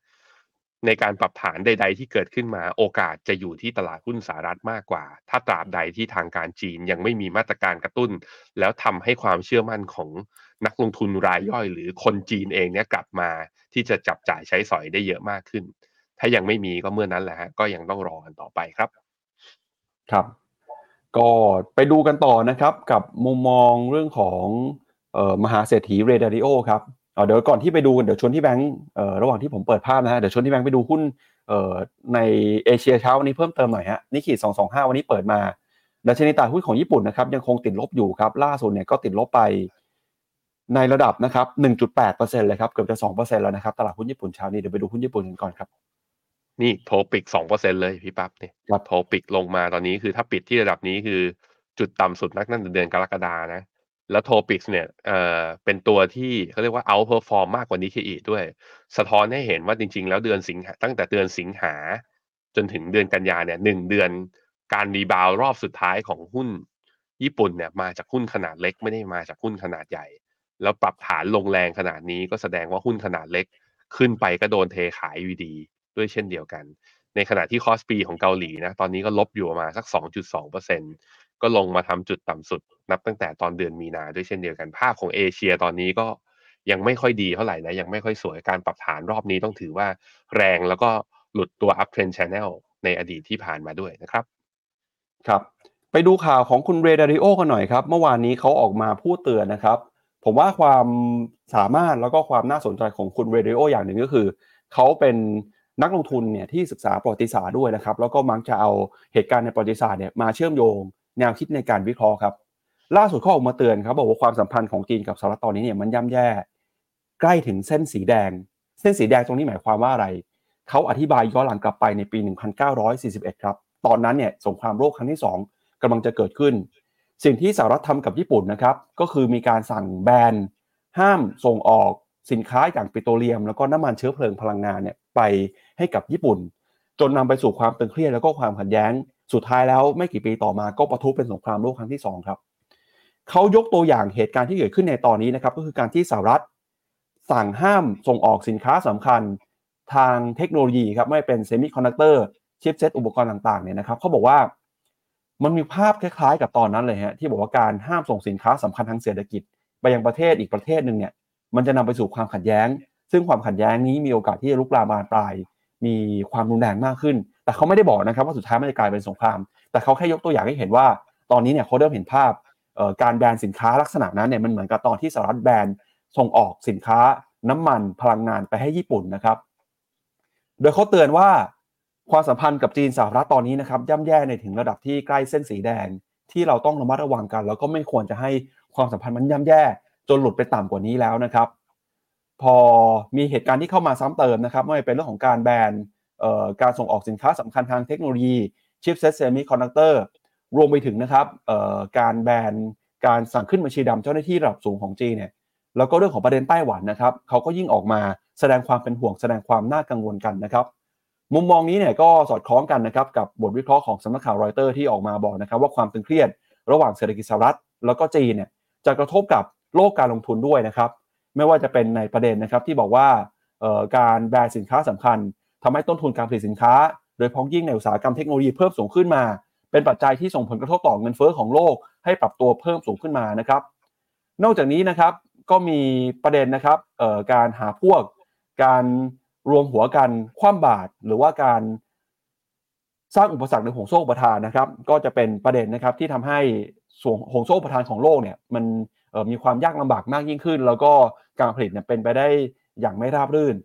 ในการปรับฐานใด ๆ ที่เกิดขึ้นมาโอกาสจะอยู่ที่ตลาดหุ้นสหรัฐมากกว่า ถ้าตราบใดที่ทางการจีนยังไม่มีมาตรการกระตุ้น แล้วทำให้ความเชื่อมั่นของนักลงทุนรายย่อย หรือคนจีนเองเนี่ยกลับมาที่จะจับจ่ายใช้สอยได้เยอะมากขึ้น ถ้ายังไม่มีก็เมื่อนั้นแหละฮะก็ยังต้องรอกันต่อไปครับ ครับ ก็ไปดูกันต่อนะครับ กับมุมมองเรื่องของมหาเศรษฐีเรดาริโอครับ เดี๋ยวก่อนที่ไปดูเดี๋ยวชวนที่แบงค์ระหว่างที่ผมเปิดภาพนะฮะเดี๋ยวชวนที่แบงค์ไปดูหุ้นในเอเชียเช้าวันนี้เพิ่มเติมหน่อยฮะนิกขีด225วันนี้เปิดมาดัชนีตลาดหุ้นของญี่ปุ่นนะครับยังคงติดลบอยู่ครับล่าสุดเนี่ยก็ติดลบไปในระดับนะครับ 1.8%เลยครับ เกือบจะ 2%แล้วนะครับ ตลาดหุ้นญี่ปุ่นเช้านี้ เดี๋ยวไปดูหุ้นญี่ปุ่นกันก่อนครับ นี่ TOPIX สองเปอร์เซ็นเลยพี่ปั๊บเนี่ย TOPIX ลงมาตอนนี้คือถ้าปิดที่ระดับนี้คือจุดต่ำสุดนับตั้งแต่เดือนกรกฎานะ แล้ว TOPIX เนี่ยเอ่อเป็นตัวที่เขาเรียกว่า outperform มากกว่านิกเคอิด้วย สะท้อนให้เห็นว่าจริง ๆ แล้วเดือนสิงหาตั้งแต่เดือนสิงหา จนถึงเดือนกันยาเนี่ยหนึ่งเดือนการ rebound รอบสุดท้ายของหุ้นญี่ปุ่นเนี่ยมาจากหุ้นขนาดเล็กไม่ได้มาจากหุ้นขนาดใหญ่ แล้วปรับฐานลงแรงขนาดนี้ก็แสดงว่าหุ้นขนาดเล็ก ขึ้นไปก็โดนเทขายอยู่ดีด้วยเช่นเดียวกัน ในขณะที่คอสปีของเกาหลีนะตอนนี้ก็ลบอยู่ประมาณสัก 2.2% ก็ลงมาทำจุดต่ำสุด นับตั้งแต่ตอนเดือนมีนาด้วยเช่นเดียวกันภาพของเอเชียตอนนี้ก็ยังไม่ค่อยดีเท่าไหร่นะยังไม่ค่อยสวยการปรับฐานรอบนี้ต้องถือว่าแรงแล้วก็หลุดตัว uptrend channel ในอดีตที่ผ่านมาด้วยนะครับ ครับไปดูข่าวของคุณเรดาริโอกันหน่อยครับ เมื่อวานนี้เขาออกมาพูดเตือนนะครับ ผมว่าความสามารถแล้วก็ความน่าสนใจของคุณเรดาริโออย่างหนึ่งก็คือ เขาเป็นนักลงทุนเนี่ยที่ศึกษาประวัติศาสตร์ด้วยนะครับ แล้วก็มักจะเอาเหตุการณ์ในประวัติศาสตร์เนี่ยมาเชื่อมโยง แนวคิดในการวิเคราะห์ครับ ล่าสุดเขาออกมาเตือนครับบอกว่าความสัมพันธ์ของจีนกับสหรัฐตอนนี้เนี่ยมันย่ำแย่ ใกล้ถึงเส้นสีแดง เส้นสีแดงตรงนี้หมายความว่าอะไรเขาอธิบายย้อนหลังกลับไปในปี 1941 ครับ ตอนนั้นเนี่ยสงครามโลกครั้งที่ 2กำลังจะเกิดขึ้น สิ่งที่สหรัฐทำกับญี่ปุ่นนะครับ ก็คือมีการสั่งแบนห้ามส่งออกสินค้าอย่างปิโตรเลียม แล้วก็น้ำมันเชื้อเพลิงพลังงานเนี่ยไปให้กับญี่ปุ่น จนนำไปสู่ความตึงเครียดแล้วก็ความขัดแย้ง สุดท้ายแล้วไม่กี่ปีต่อมาก็ประทุเป็นสงครามโลกครั้งที่ 2 ครับเขายกตัวอย่างเหตุการณ์ที่เกิดขึ้นในตอนนี้นะครับก็คือการที่สหรัฐสั่งห้ามส่งออกสินค้าสำคัญทางเทคโนโลยีครับไม่ว่าจะเป็นเซมิคอนดักเตอร์ชิปเซตอุปกรณ์ต่างๆเนี่ยนะครับเขาบอกว่ามันมีภาพคล้ายๆ กับตอนนั้นเลยฮะที่บอกว่าการห้ามส่งสินค้าสำคัญทางเศรษฐกิจ ไปยังประเทศอีกประเทศหนึ่งเนี่ยมันจะนำไปสู่ความขัดแย้ง ซึ่งความขัดแย้งนี้มีโอกาสที่จะลุกลามบานปลาย มีความรุนแรงมากขึ้น แต่เขาไม่ได้บอกนะครับว่าสุดท้ายมันจะกลายเป็นสงคราม แต่เขาแค่ยกตัวอย่างให้เห็นว่า ตอนนี้เนี่ยเขาเริ่มเห็นภาพการแบนสินค้าลักษณะนั้นเนี่ยมันเหมือนกับตอนที่สหรัฐแบนส่งออกสินค้าน้ำมันพลังงานไปให้ญี่ปุ่นนะครับ โดยเขาเตือนว่าความสัมพันธ์กับจีนสหรัฐตอนนี้นะครับย่ำแย่ในถึงระดับที่ใกล้เส้นสีแดง ที่เราต้องระมัดระวังกัน แล้วก็ไม่ควรจะให้ความสัมพันธ์มันย่ำแย่ จนหลุดไปต่ำกว่านี้แล้วนะครับ พอมีเหตุการณ์ที่เข้ามาซ้ำเติมนะครับไม่ว่าเป็นเรื่องของการแบน การส่งออกสินค้าสำคัญทางเทคโนโลยีชิปเซตเซมิคอนดักเตอร์รวมไปถึงนะครับการแบนการสั่งขึ้นบัญชีดำเจ้าหน้าที่ระดับสูงของจีนเนี่ยแล้วก็เรื่องของประเด็นไต้หวันนะครับเขาก็ยิ่งออกมาแสดงความเป็นห่วงแสดงความน่ากังวลกันนะครับ มุมมองนี้เนี่ยก็สอดคล้องกันนะครับกับบทวิเคราะห์ของสำนักข่าวรอยเตอร์ที่ออกมาบอกนะครับว่าความตึงเครียดระหว่างเศรษฐกิจสหรัฐ แล้วก็จีนเนี่ยจะกระทบกับโลกการลงทุนด้วยนะครับ ไม่ว่าจะเป็นในประเด็นนะครับที่บอกว่าการแบนสินค้าสำคัญ ทำให้ต้นทุนการผลิตสินค้า โดยพ้องยิ่งในอุตสาหกรรมเทคโนโลยีเพิ่มสูงขึ้นมา เป็นปัจจัยที่ส่งผลกระทบต่อเงินเฟ้อของโลก ให้ปรับตัวเพิ่มสูงขึ้นมานะครับ นอกจากนี้นะครับก็มีประเด็นนะครับการหาพวกการรวมหัวกันคว่ำบาตรหรือว่าการสร้างอุปสรรคในห่วงโซ่อุปทานนะครับ ก็จะเป็นประเด็นนะครับที่ทำให้ส่วนห่วงโซ่อุปทานของโลกเนี่ยมันมีความยากลำบากมากยิ่งขึ้น แล้วก็การผลิตเนี่ยเป็นไปได้อย่างไม่ราบรื่น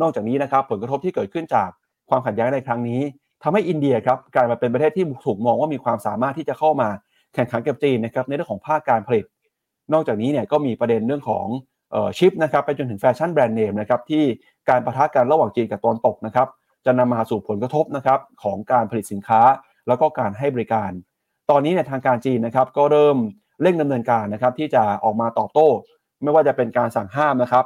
นอกจากนี้นะครับผลกระทบที่เกิดขึ้นจากความขัดแย้งในครั้งนี้ทำให้อินเดียครับกลายมาเป็นประเทศที่ถูกมองว่ามีความสามารถที่จะเข้ามาแข่งขันกับจีนนะครับในเรื่องของภาคการผลิต นอกจากนี้เนี่ยก็มีประเด็นเรื่องของชิปนะครับไปจนถึงแฟชั่นแบรนด์เนมนะครับที่การประทะกันระหว่างจีนกับตอนตกนะครับจะนำมาสู่ผลกระทบนะครับของการผลิตสินค้า แล้วก็การให้บริการ ตอนนี้เนี่ยทางการจีนนะครับก็เริ่มเร่งดำเนินการนะครับที่จะออกมาตอบโต้ ไม่ว่าจะเป็นการสั่งห้ามนะครับ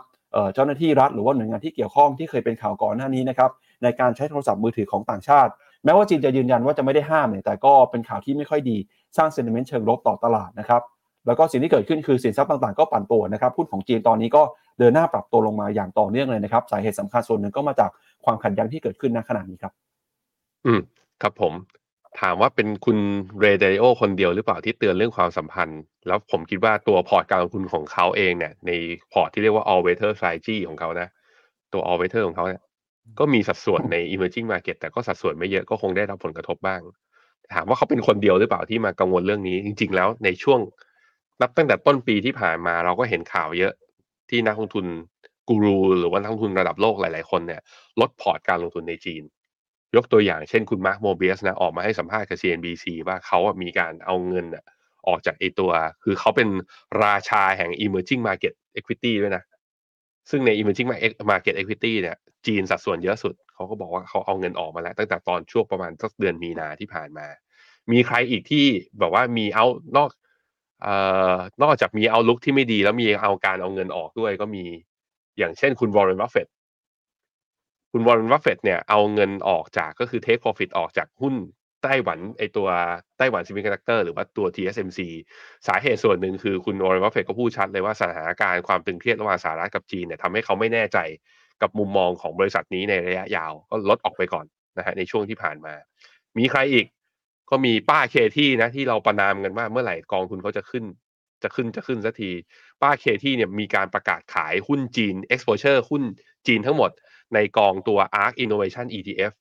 เจ้าหน้าที่รัฐหรือว่าหน่วยงานที่เกี่ยวข้องที่เคยเป็นข่าวก่อนหน้านี้นะครับในการใช้โทรศัพท์มือถือของต่างชาติ แม้ว่าจีนจะยืนยันว่าจะไม่ได้ห้ามเนี่ยแต่ก็เป็นข่าวที่ไม่ค่อยดีสร้างเซนติเมนต์เชิงลบต่อตลาดนะครับแล้วก็สิ่งที่เกิดขึ้นคือสินทรัพย์ต่างๆก็ปั่นตัวนะครับหุ้นของจีนตอนนี้ก็เดินหน้าปรับตัวลงมาอย่างต่อเนื่องเลยนะครับสาเหตุสำคัญส่วนหนึ่งก็มาจากความขัดแย้งที่เกิดขึ้นณขณะนี้ครับ อืมครับผม ถามว่าเป็นคุณเรเดโอคนเดียวหรือเปล่าที่เตือนเรื่องความสัมพันธ์ แล้วผมคิดว่าตัวพอร์ตการลงทุนของเขาเองเนี่ย ในพอร์ตที่เรียกว่า all weather strategy ของเขานะ ตัว all weather ของเขาเนี่ยก็มีสัดส่วนใน emerging market แต่ก็สัดส่วนไม่เยอะก็คงได้รับผลกระทบบ้าง ถามว่าเขาเป็นคนเดียวหรือเปล่าที่มากังวลเรื่องนี้ จริง ๆ แล้วในช่วง นับตั้งแต่ต้นปีที่ผ่านมาเราก็เห็นข่าวเยอะที่นักลงทุนกูรูหรือว่านักลงทุนระดับโลกหลาย ๆ คนเนี่ยลดพอร์ตการลงทุนในจีน ยกตัวอย่างเช่นคุณมาร์คโมเบียสนะออกมาให้สัมภาษณ์กับ CNBC ว่าเขามีการเอาเงินออกจากไอตัว คือเขาเป็นราชาแห่ง emerging market equity ด้วยนะ ซึ่งใน emerging market equity เนี่ยจีนสัดส่วนเยอะสุด เขาก็บอกว่าเขาเอาเงินออกมาแล้ว ตั้งแต่ตอนช่วงประมาณสักเดือนมีนาที่ผ่านมา มีใครอีกที่แบบว่ามีเอานอกเอ่อนอกจากมี outlook ที่ไม่ดีแล้วมีเอาการเอาเงินออกด้วยก็มีอย่างเช่นคุณวอร์เรนบัฟเฟต คุณวอร์เรนบัฟเฟตเนี่ยเอาเงินออกจากก็คือ take profit ออกจากหุ้นไต้หวันไอตัว Taiwan Semiconductor หรือว่าตัว TSMC สาเหตุส่วนหนึ่งคือคุณวอร์เรนบัฟเฟตก็พูดชัดเลยว่าสถานการณ์ความตึงเครียดระหว่างสหรัฐกับจีนเนี่ยทำให้เขาไม่แน่ใจกับมุมมองของบริษัทนี้ในระยะยาวก็ลดออกไปก่อนนะฮะในช่วงที่ผ่านมา มีใครอีกก็มีป้าเคที่นะที่เราประนามกันว่าเมื่อไหร่กองทุนเขาจะขึ้น จะขึ้นจะขึ้นสักที ป้าเคที่เนี่ยมีการประกาศขายหุ้นจีน exposure หุ้นจีนทั้งหมดในกองตัว ARK Innovation ETF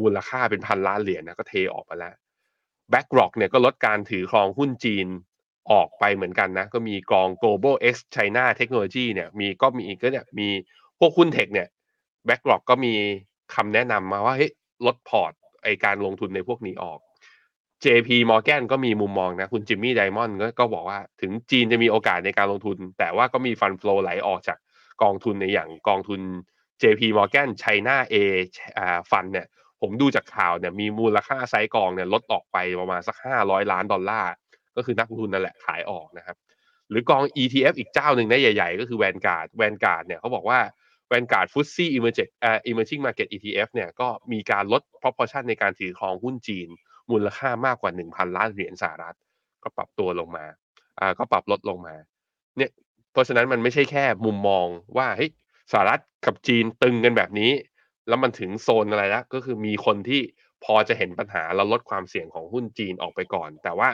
มูลค่าเป็นพันล้านเหรียญนะก็เทออกไปแล้ว BlackRock เนี่ยก็ลดการถือครองหุ้นจีนออกไปเหมือนกันนะ ก็มีกอง Global X China Technology เนี่ยมีก็มีก็เนี่ยมีพวกหุ้นเทคเนี่ย BlackRock ก็มีคำแนะนำมาว่าเฮ้ยลดพอร์ตไอการลงทุนในพวกนี้ออก JP Morgan ก็มีมุมมองนะ คุณจิมมี่ไดมอนด์ก็บอกว่าถึงจีนจะมีโอกาสในการลงทุน แต่ว่าก็มี fund flow ไหลออกจากกองทุนในอย่างกองทุน JP Morgan China A อ่า fund เนี่ยผมดูจากข่าวเนี่ยมีมูลค่าไซส์กองเนี่ยลดออกไปประมาณสัก 500 ล้านดอลลาร์ ก็คือนักลงทุนนั่นแหละขายออกนะครับ หรือกอง ETF อีกเจ้าหนึ่งได้ใหญ่ๆ ก็คือ Vanguard Vanguard เนี่ยเขาบอกว่าVanguard FTSE Emerge อ่า Emerging Market ETF เนี่ยก็มีการลด proportion ในการถือครองหุ้นจีน มูลค่ามากกว่า 1,000 ล้านเหรียญสหรัฐ ก็ปรับตัวลงมาอ่าก็ปรับลดลงมาเนี่ยเพราะฉะนั้นมันไม่ใช่แค่มุมมองว่าเฮ้ย สหรัฐกับจีนตึงกันแบบนี้ แล้วมันถึงโซนอะไรแล้วก็คือมีคนที่พอจะเห็นปัญหาแล้วลดความเสี่ยงของหุ้นจีนออกไปก่อน แต่ว่า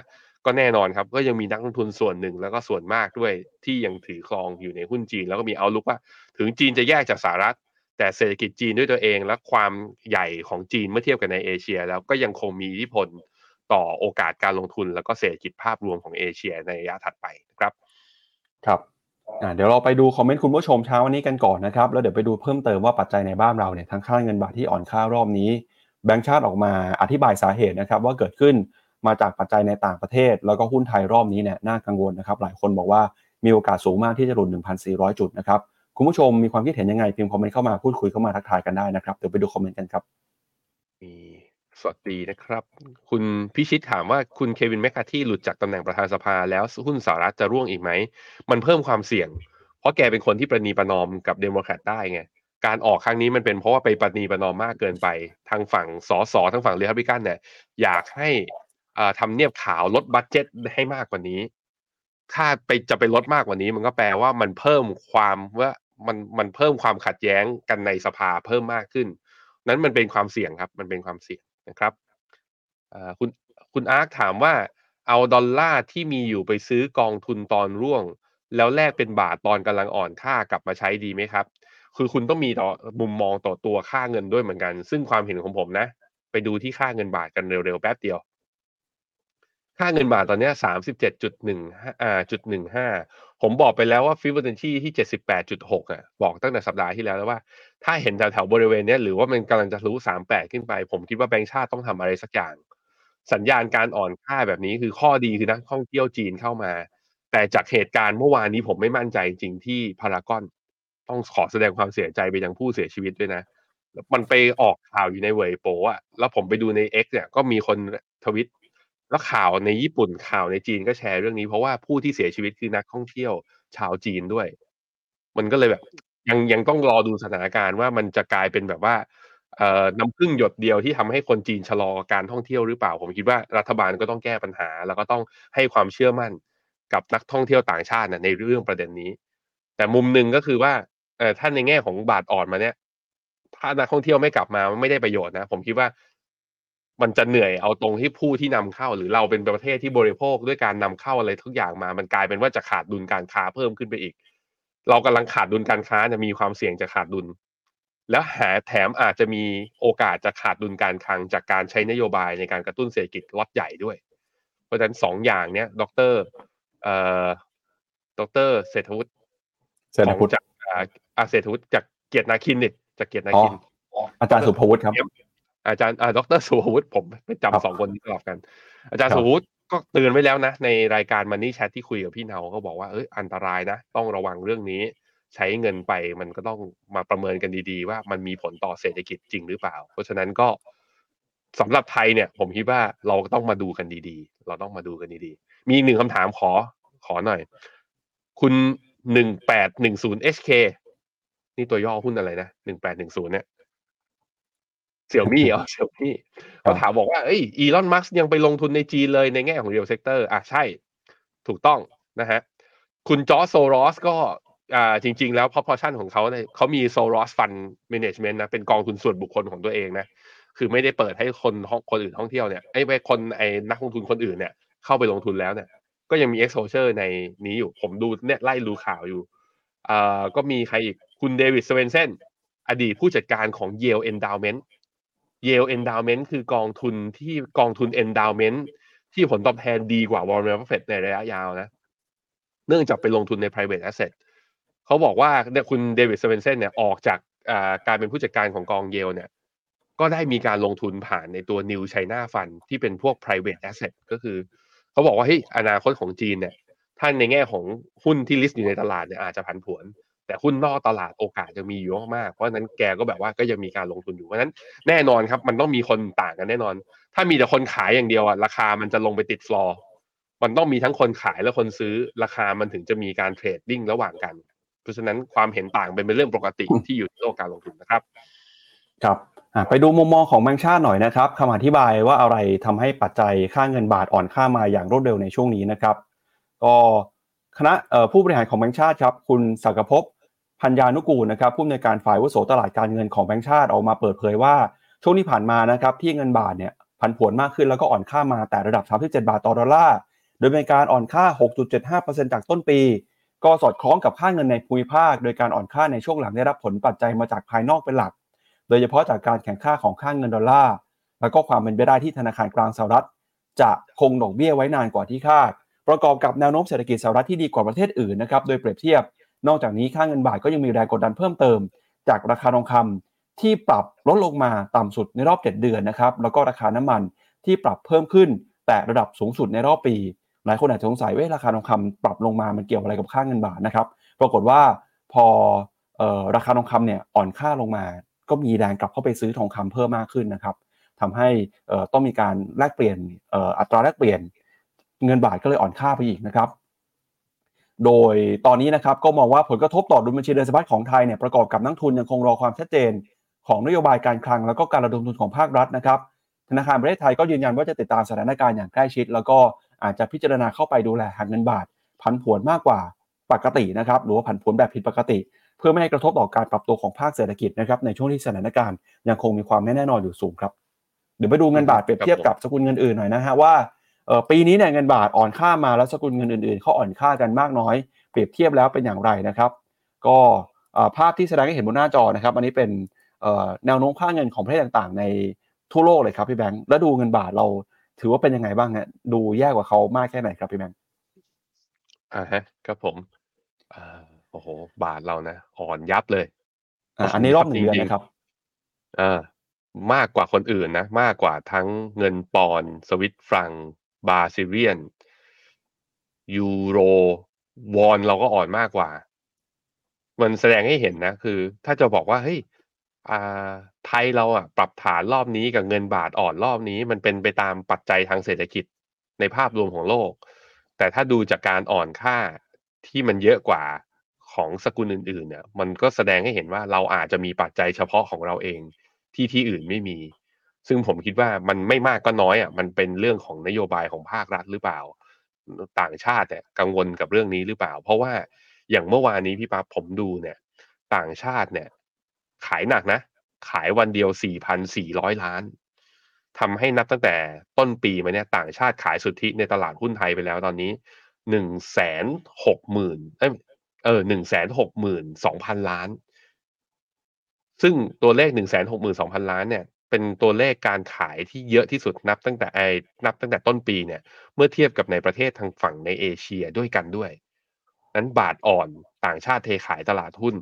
ก็แน่นอนครับ ก็ยังมีนักลงทุนส่วนหนึ่งแล้วก็ส่วนมากด้วยที่ยังถือครองอยู่ในหุ้นจีน แล้วก็มีเอาลุกว่า ถึงจีนจะแยกจากสหรัฐ แต่เศรษฐกิจจีนด้วยตัวเอง และความใหญ่ของจีนเมื่อเทียบกับในเอเชีย แล้วก็ยังคงมีอิทธิพลต่อโอกาสการลงทุน แล้วก็เศรษฐกิจภาพรวมของเอเชียในระยะถัดไปนะครับ ครับ เดี๋ยวเราไปดูคอมเมนต์คุณผู้ชมเช้าวันนี้กันก่อนนะครับ แล้วเดี๋ยวไปดูเพิ่มเติมว่าปัจจัยในบ้านเราเนี่ยทั้งค่าเงินบาทที่อ่อนค่ารอบนี้ แบงก์ชาติออกมาอธิบายสาเหตุนะครับว่าเกิดขึ้นมาจากปัจจัยในต่างประเทศ แล้วก็หุ้นไทยรอบนี้เนี่ยน่ากังวลนะครับ หลายคนบอกว่ามีโอกาสสูงมากที่จะหลุด 1,400 จุดนะครับ คุณผู้ชมมีความคิดเห็นยังไงพิมพ์คอมเมนต์เข้ามาพูดคุยเข้ามาทักทายกันได้นะครับ เดี๋ยวไปดูคอมเมนต์กันครับมี สวัสดีนะครับ คุณพิชิตถามว่าคุณเควินแมคคาร์ธีหลุดจากตำแหน่งประธานสภาแล้วหุ้นสหรัฐจะร่วงอีกไหม มันเพิ่มความเสี่ยง เพราะแกเป็นคนที่ประนีประนอมกับเดโมแครตได้ไง การออกครั้งนี้มันเป็นเพราะว่าไปประนีประนอมมากเกินไป ทางฝั่งสสทางฝั่งเรพับิกันเนี่ยอยากให้ทำเนียบขาวลดบัตเจ็ตให้มากกว่านี้ ถ้าไปจะไปลดมากกว่านี้ มันก็แปลว่ามันเพิ่มความว่ามันมันเพิ่มความขัดแย้งกันในสภาเพิ่มมากขึ้น นั้นมันเป็นความเสี่ยงครับ มันเป็นความเสี่ยง นะครับคุณคุณอาร์คถามว่าเอาดอลลาร์ที่มีอยู่ไปซื้อกองทุนตอนร่วง แล้วแลกเป็นบาทตอนกำลังอ่อนค่ากลับมาใช้ดีไหมครับ คือคุณต้องมีต่อมุมมองต่อตัวค่าเงินด้วยเหมือนกัน ซึ่งความเห็นของผมนะ ไปดูที่ค่าเงินบาทกันเร็วๆแป๊บเดียว ค่าเงินบาทตอนนี้สามสิบเจ็ดจุดหนึ่งอ่าจุดหนึ่งห้า ผมบอกไปแล้วว่าฟิบเบอร์เนชีที่เจ็ดสิบแปดจุดหกอะบอกตั้งแต่สัปดาห์ที่แล้วแล้วว่า ถ้าเห็นแถวๆบริเวณเนี้ยหรือว่ามันกำลังจะรู้สามแปดขึ้นไป ผมคิดว่าแบงก์ชาติต้องทำอะไรสักอย่าง สัญญาณการอ่อนค่าแบบนี้คือข้อดีคือนักท่องเที่ยวจีนเข้ามา แต่จากเหตุการณ์เมื่อวานนี้ผมไม่มั่นใจจริงที่พารากอน ต้องขอแสดงความเสียใจไปยังผู้เสียชีวิตด้วยนะ มันไปออกข่าวอยู่ในเวยโปอะแล้วผมไปดูใน X เนี่ยก็มีคนทวิต แล้วข่าวในญี่ปุ่นข่าวในจีนก็แชร์เรื่องนี้ เพราะว่าผู้ที่เสียชีวิตคือนักท่องเที่ยวชาวจีนด้วย มันก็เลยแบบ ยังยังต้องรอดูสถานการณ์ว่ามันจะกลายเป็นแบบว่าเอ่อน้ำพึ่งหยดเดียวที่ทำให้คนจีนชะลอการท่องเที่ยวหรือเปล่า ผมคิดว่ารัฐบาลก็ต้องแก้ปัญหา แล้วก็ต้องให้ความเชื่อมั่นกับนักท่องเที่ยวต่างชาตินะในเรื่องประเด็นนี้ แต่มุมหนึ่งก็คือว่าเอ่อท่านในแง่ของบาทอ่อนมาเนี่ย ถ้านักท่องเที่ยวไม่กลับมาไม่ได้ประโยชน์นะ ผมคิดว่า มันจะเหนื่อยเอาตรงที่ผู้ที่นำเข้า หรือเราเป็นประเทศที่บริโภคด้วยการนำเข้าอะไรทุกอย่างมา มันกลายเป็นว่าจะขาดดุลการค้าเพิ่มขึ้นไปอีก เรากำลังขาดดุลการค้าจะมีความเสี่ยงจะขาดดุล แล้วหาแถมอาจจะมีโอกาสจะขาดดุลการคลังจากการใช้นโยบายในการกระตุ้นเศรษฐกิจล็อตใหญ่ด้วย เพราะฉะนั้นสองอย่างเนี้ย ดรเอ่อดรเศรษฐวุฒิเศรษฐพุทธจากอ่าอาเศรษฐวุฒิจากเกียรตินาคินนี่จากเกียรตินาอ๋อคินอาจารย์สุภวุฒิครับ อาจารย์อ่าดรสุภวุฒิผมไปครับจำสองคนนี้ตลอดกัน อาจารย์ครับสุภวุฒิก็เตือนไว้แล้วนะ ในรายการมันนี่แชทที่คุยกับพี่เนาก็บอกว่าเอ้ยอันตรายนะ ต้องระวังเรื่องนี้ ใช้เงินไปมันก็ต้องมาประเมินกันดีๆ ว่ามันมีผลต่อเศรษฐกิจจริงหรือเปล่า เพราะฉะนั้นก็สำหรับไทยเนี่ย ผมคิดว่าเราต้องมาดูกันดีๆ เราต้องมาดูกันดีๆ มีหนึ่งคำถามขอขอหน่อย คุณหนึ่งแปดหนึ่งศูนย์ HK นี่ตัวย่อหุ้นอะไรนะหนึ่งแปดหนึ่งศูนย์เนี่ย เสี่ยวมี่เหรอเสี่ยวมี่ครับ เขาบถามบอกว่าเอ้ยอีลอนมัสก์ยังไปลงทุนในจีนเลยในแง่ของ real sector อะใช่ ถูกต้องนะฮะคุณจอร์จโซรอสก็อ่าจริง ๆ แล้ว proportion ของเขาเนี่ยเขามี Soros Fund management นะเป็นกองทุนส่วนบุคคลของตัวเองนะคือไม่ได้เปิดให้คนท่องคนอื่นท่องเที่ยวเนี่ยไอ้ไปคนไอ้นักลงทุนคนอื่นเนี่ย เข้าไปลงทุนแล้วเนี่ย ก็ยังมี exposure ในนี้อยู่ผมดูเนี่ยไล่ดูข่าวอยู่อ่าก็มีใครอีกคุณเดวิดสเวนเซนอดีตผู้จัดการของ Yale Endowment Yale Endowment คือกองทุนที่กองทุน Endowment ที่ผลตอบแทนดีกว่า Warren Buffett ในระยะยาวนะ เนื่องจากไปลงทุนใน private asset เขาบอกว่าเนี่ยคุณเดวิดสเวนเซนเนี่ยออกจากอ่าการเป็นผู้จัดการของกองเยลเนี่ย ก็ได้มีการลงทุนผ่านในตัว New China Fund ที่เป็นพวก private asset ก็คือ เขาบอกว่าเฮ้ยอนาคตของจีนเนี่ยท่านในแง่ของหุ้นที่ list อยู่ในตลาดเนี่ยอาจจะผันผวน แต่หุ้นนอกตลาดโอกาสยังมีอยู่มากๆเพราะฉะนั้นแกก็แบบว่าก็ยังมีการลงทุนอยู่เพราะฉะนั้นแน่นอนครับ มันต้องมีคนต่างกันแน่นอน ถ้ามีแต่คนขายอย่างเดียวอะราคามันจะลงไปติดฟลอร์มันต้องมีทั้งคนขายและคนซื้อราคามันถึงจะมีการเทรดดิ้งระหว่างกัน เพราะฉะนั้นความเห็นต่างเป็นเรื่องปกติที่อยู่ในโลกการลงทุนนะครับ ครับอะไปดูมุมมองของแบงก์ชาติหน่อยนะครับคำอธิบายว่าอะไรทำให้ปัจจัยค่าเงินบาทอ่อนค่ามาอย่างรวดเร็วในช่วงนี้นะครับ ก็คณะเอ่อผู้บริหารของแบงก์ชาติครับ คุณศักภพ พัญญานุกูลนะครับผู้อำนวยการฝ่ายวุโสตลาดการเงินของแบงก์ชาติออกมาเปิดเผยว่าช่วงที่ผ่านมานะครับที่เงินบาทเนี่ยผันผวนมากขึ้นแล้วก็อ่อนค่ามาแต่ระดับ 37 บาทต่อดอลลาร์โดยเป็นการอ่อนค่า 6.75%จากต้นปี ก็สอดคล้องกับค่าเงินในภูมิภาค โดยการอ่อนค่าในช่วงหลังได้รับผลปัจจัยมาจากภายนอกเป็นหลัก โดยเฉพาะจากการแข่งค่าของค่าเงินดอลลาร์แล้วก็ความเป็นไปได้ที่ธนาคารกลางสหรัฐ จะคงดอกเบี้ยไว้นานกว่าที่คาด ประกอบกับแนวโน้มเศรษฐกิจสหรัฐที่ดีกว่าประเทศอื่นนะครับโดยเปรียบเทียบ นอกจากนี้ค่าเงินบาทก็ยังมีแรงกดดันเพิ่มเติม จากราคาทองคำที่ปรับลดลงมาต่ำสุดในรอบ 7 เดือนนะครับแล้วก็ราคาน้ำมันที่ปรับเพิ่มขึ้น แต่ระดับสูงสุดในรอบปี หลายคนอาจจะสงสัยว่าราคาทองคำปรับลงมามันเกี่ยวอะไรกับค่าเงินบาทนะครับ ปรากฏว่าพอออราคาทองคำเนี่ยอ่อนค่าลงมา ก็มีแรงกลับเข้าไปซื้อทองคำเพิ่มมากขึ้นนะครับทำให้ต้องมีการแลกเปลี่ยนอัตราแลกเปลี่ยน เงินบาทก็เลยอ่อนค่าไปอีกนะครับ โดยตอนนี้นะครับก็มองว่าผลกระทบต่อดุลบัญชีเดินสะพัดของไทยเนี่ยประกอบกับนักทุนยังคงรอความชัดเจน ของนโยบายการคลังแล้วก็การระดมทุนของภาครัฐนะครับธนาคารประเทศไทยก็ยืนยันว่าจะติดตามสถานการณ์อย่างใกล้ชิด แล้วก็อาจจะพิจารณาเข้าไปดูแลหากเงินบาท ผันผวนมากกว่าปกตินะครับหรือว่าผันผวนแบบผิดปกติ เพื่อไม่ให้กระทบต่อการปรับตัวของภาคเศรษฐกิจนะครับในช่วงที่สถานการณ์ยังคงมีความไม่แน่นอนอยู่สูงครับเดี๋ยวไปดูเงินบาทเปรียบเทียบกับสกุลเงินอื่นหน่อยนะฮะว่า ปีนี้เนี่ยเงินบาทอ่อนค่ามาแล้วสกุลเงินอื่นๆเขาอ่อนค่ากันมากน้อย เปรียบเทียบแล้วเป็นอย่างไรนะครับ ก็เอ่อภาพที่แสดงให้เห็นบนหน้าจอนะครับ อันนี้เป็นเอ่อแนวโน้มค่าเงินของประเทศต่างๆ ในทั่วโลกเลยครับพี่แบงค์แล้วดูเงินบาทเราถือว่าเป็นยังไงบ้างฮะดูแย่กว่าเขามากแค่ไหนครับพี่แบงค์อ่าฮะครับผมอ่าโอ้โห บาทเรานะอ่อนยับเลยอ่าอันนี้รอบหนึ่งเดือนนะครับอ่ามากกว่าคนอื่นนะ มากกว่าทั้งเงินปอนด์สวิตฟรัง บาซิเลียน ยูโรวอนเราก็อ่อนมากกว่า มันแสดงให้เห็นนะ คือ ถ้าจะบอกว่าเฮ้ยไทยเราอะ ปรับฐานรอบนี้กับเงินบาทอ่อนรอบนี้ มันเป็นไปตามปัจจัยทางเศรษฐกิจในภาพรวมของโลก แต่ถ้าดูจากการอ่อนค่าที่มันเยอะกว่าของสกุลอื่นๆเนี่ยมันก็แสดงให้เห็นว่าเราอาจจะมีปัจจัยเฉพาะของเราเองที่ที่อื่นไม่มี ซึ่งผมคิดว่ามันไม่มากก็น้อยอะมันเป็นเรื่องของนโยบายของภาครัฐหรือเปล่า ต่างชาติเนี่ยกังวลกับเรื่องนี้หรือเปล่า เพราะว่าอย่างเมื่อวานนี้พี่ปั๊บผมดูเนี่ย ต่างชาติเนี่ย ขายหนักนะ ขายวันเดียว 4,400 ล้านทำให้นับตั้งแต่ต้นปีมาเนี่ยต่างชาติขายสุทธิในตลาดหุ้นไทยไปแล้วตอนนี้หนึ่งแสนหกหมื่นเอเออหนึ่งแสนหกหมื่นสองพันล้าน ซึ่งตัวเลขหนึ่งแสนหกหมื่นสองพันล้านเนี่ย เป็นตัวเลขการขายที่เยอะที่สุดนับตั้งแต่ไอ้นับตั้งแต่ต้นปีเนี่ย เมื่อเทียบกับในประเทศทางฝั่งในเอเชียด้วยกันด้วย นั้นบาทอ่อนต่างชาติเทขายตลาดหุ้น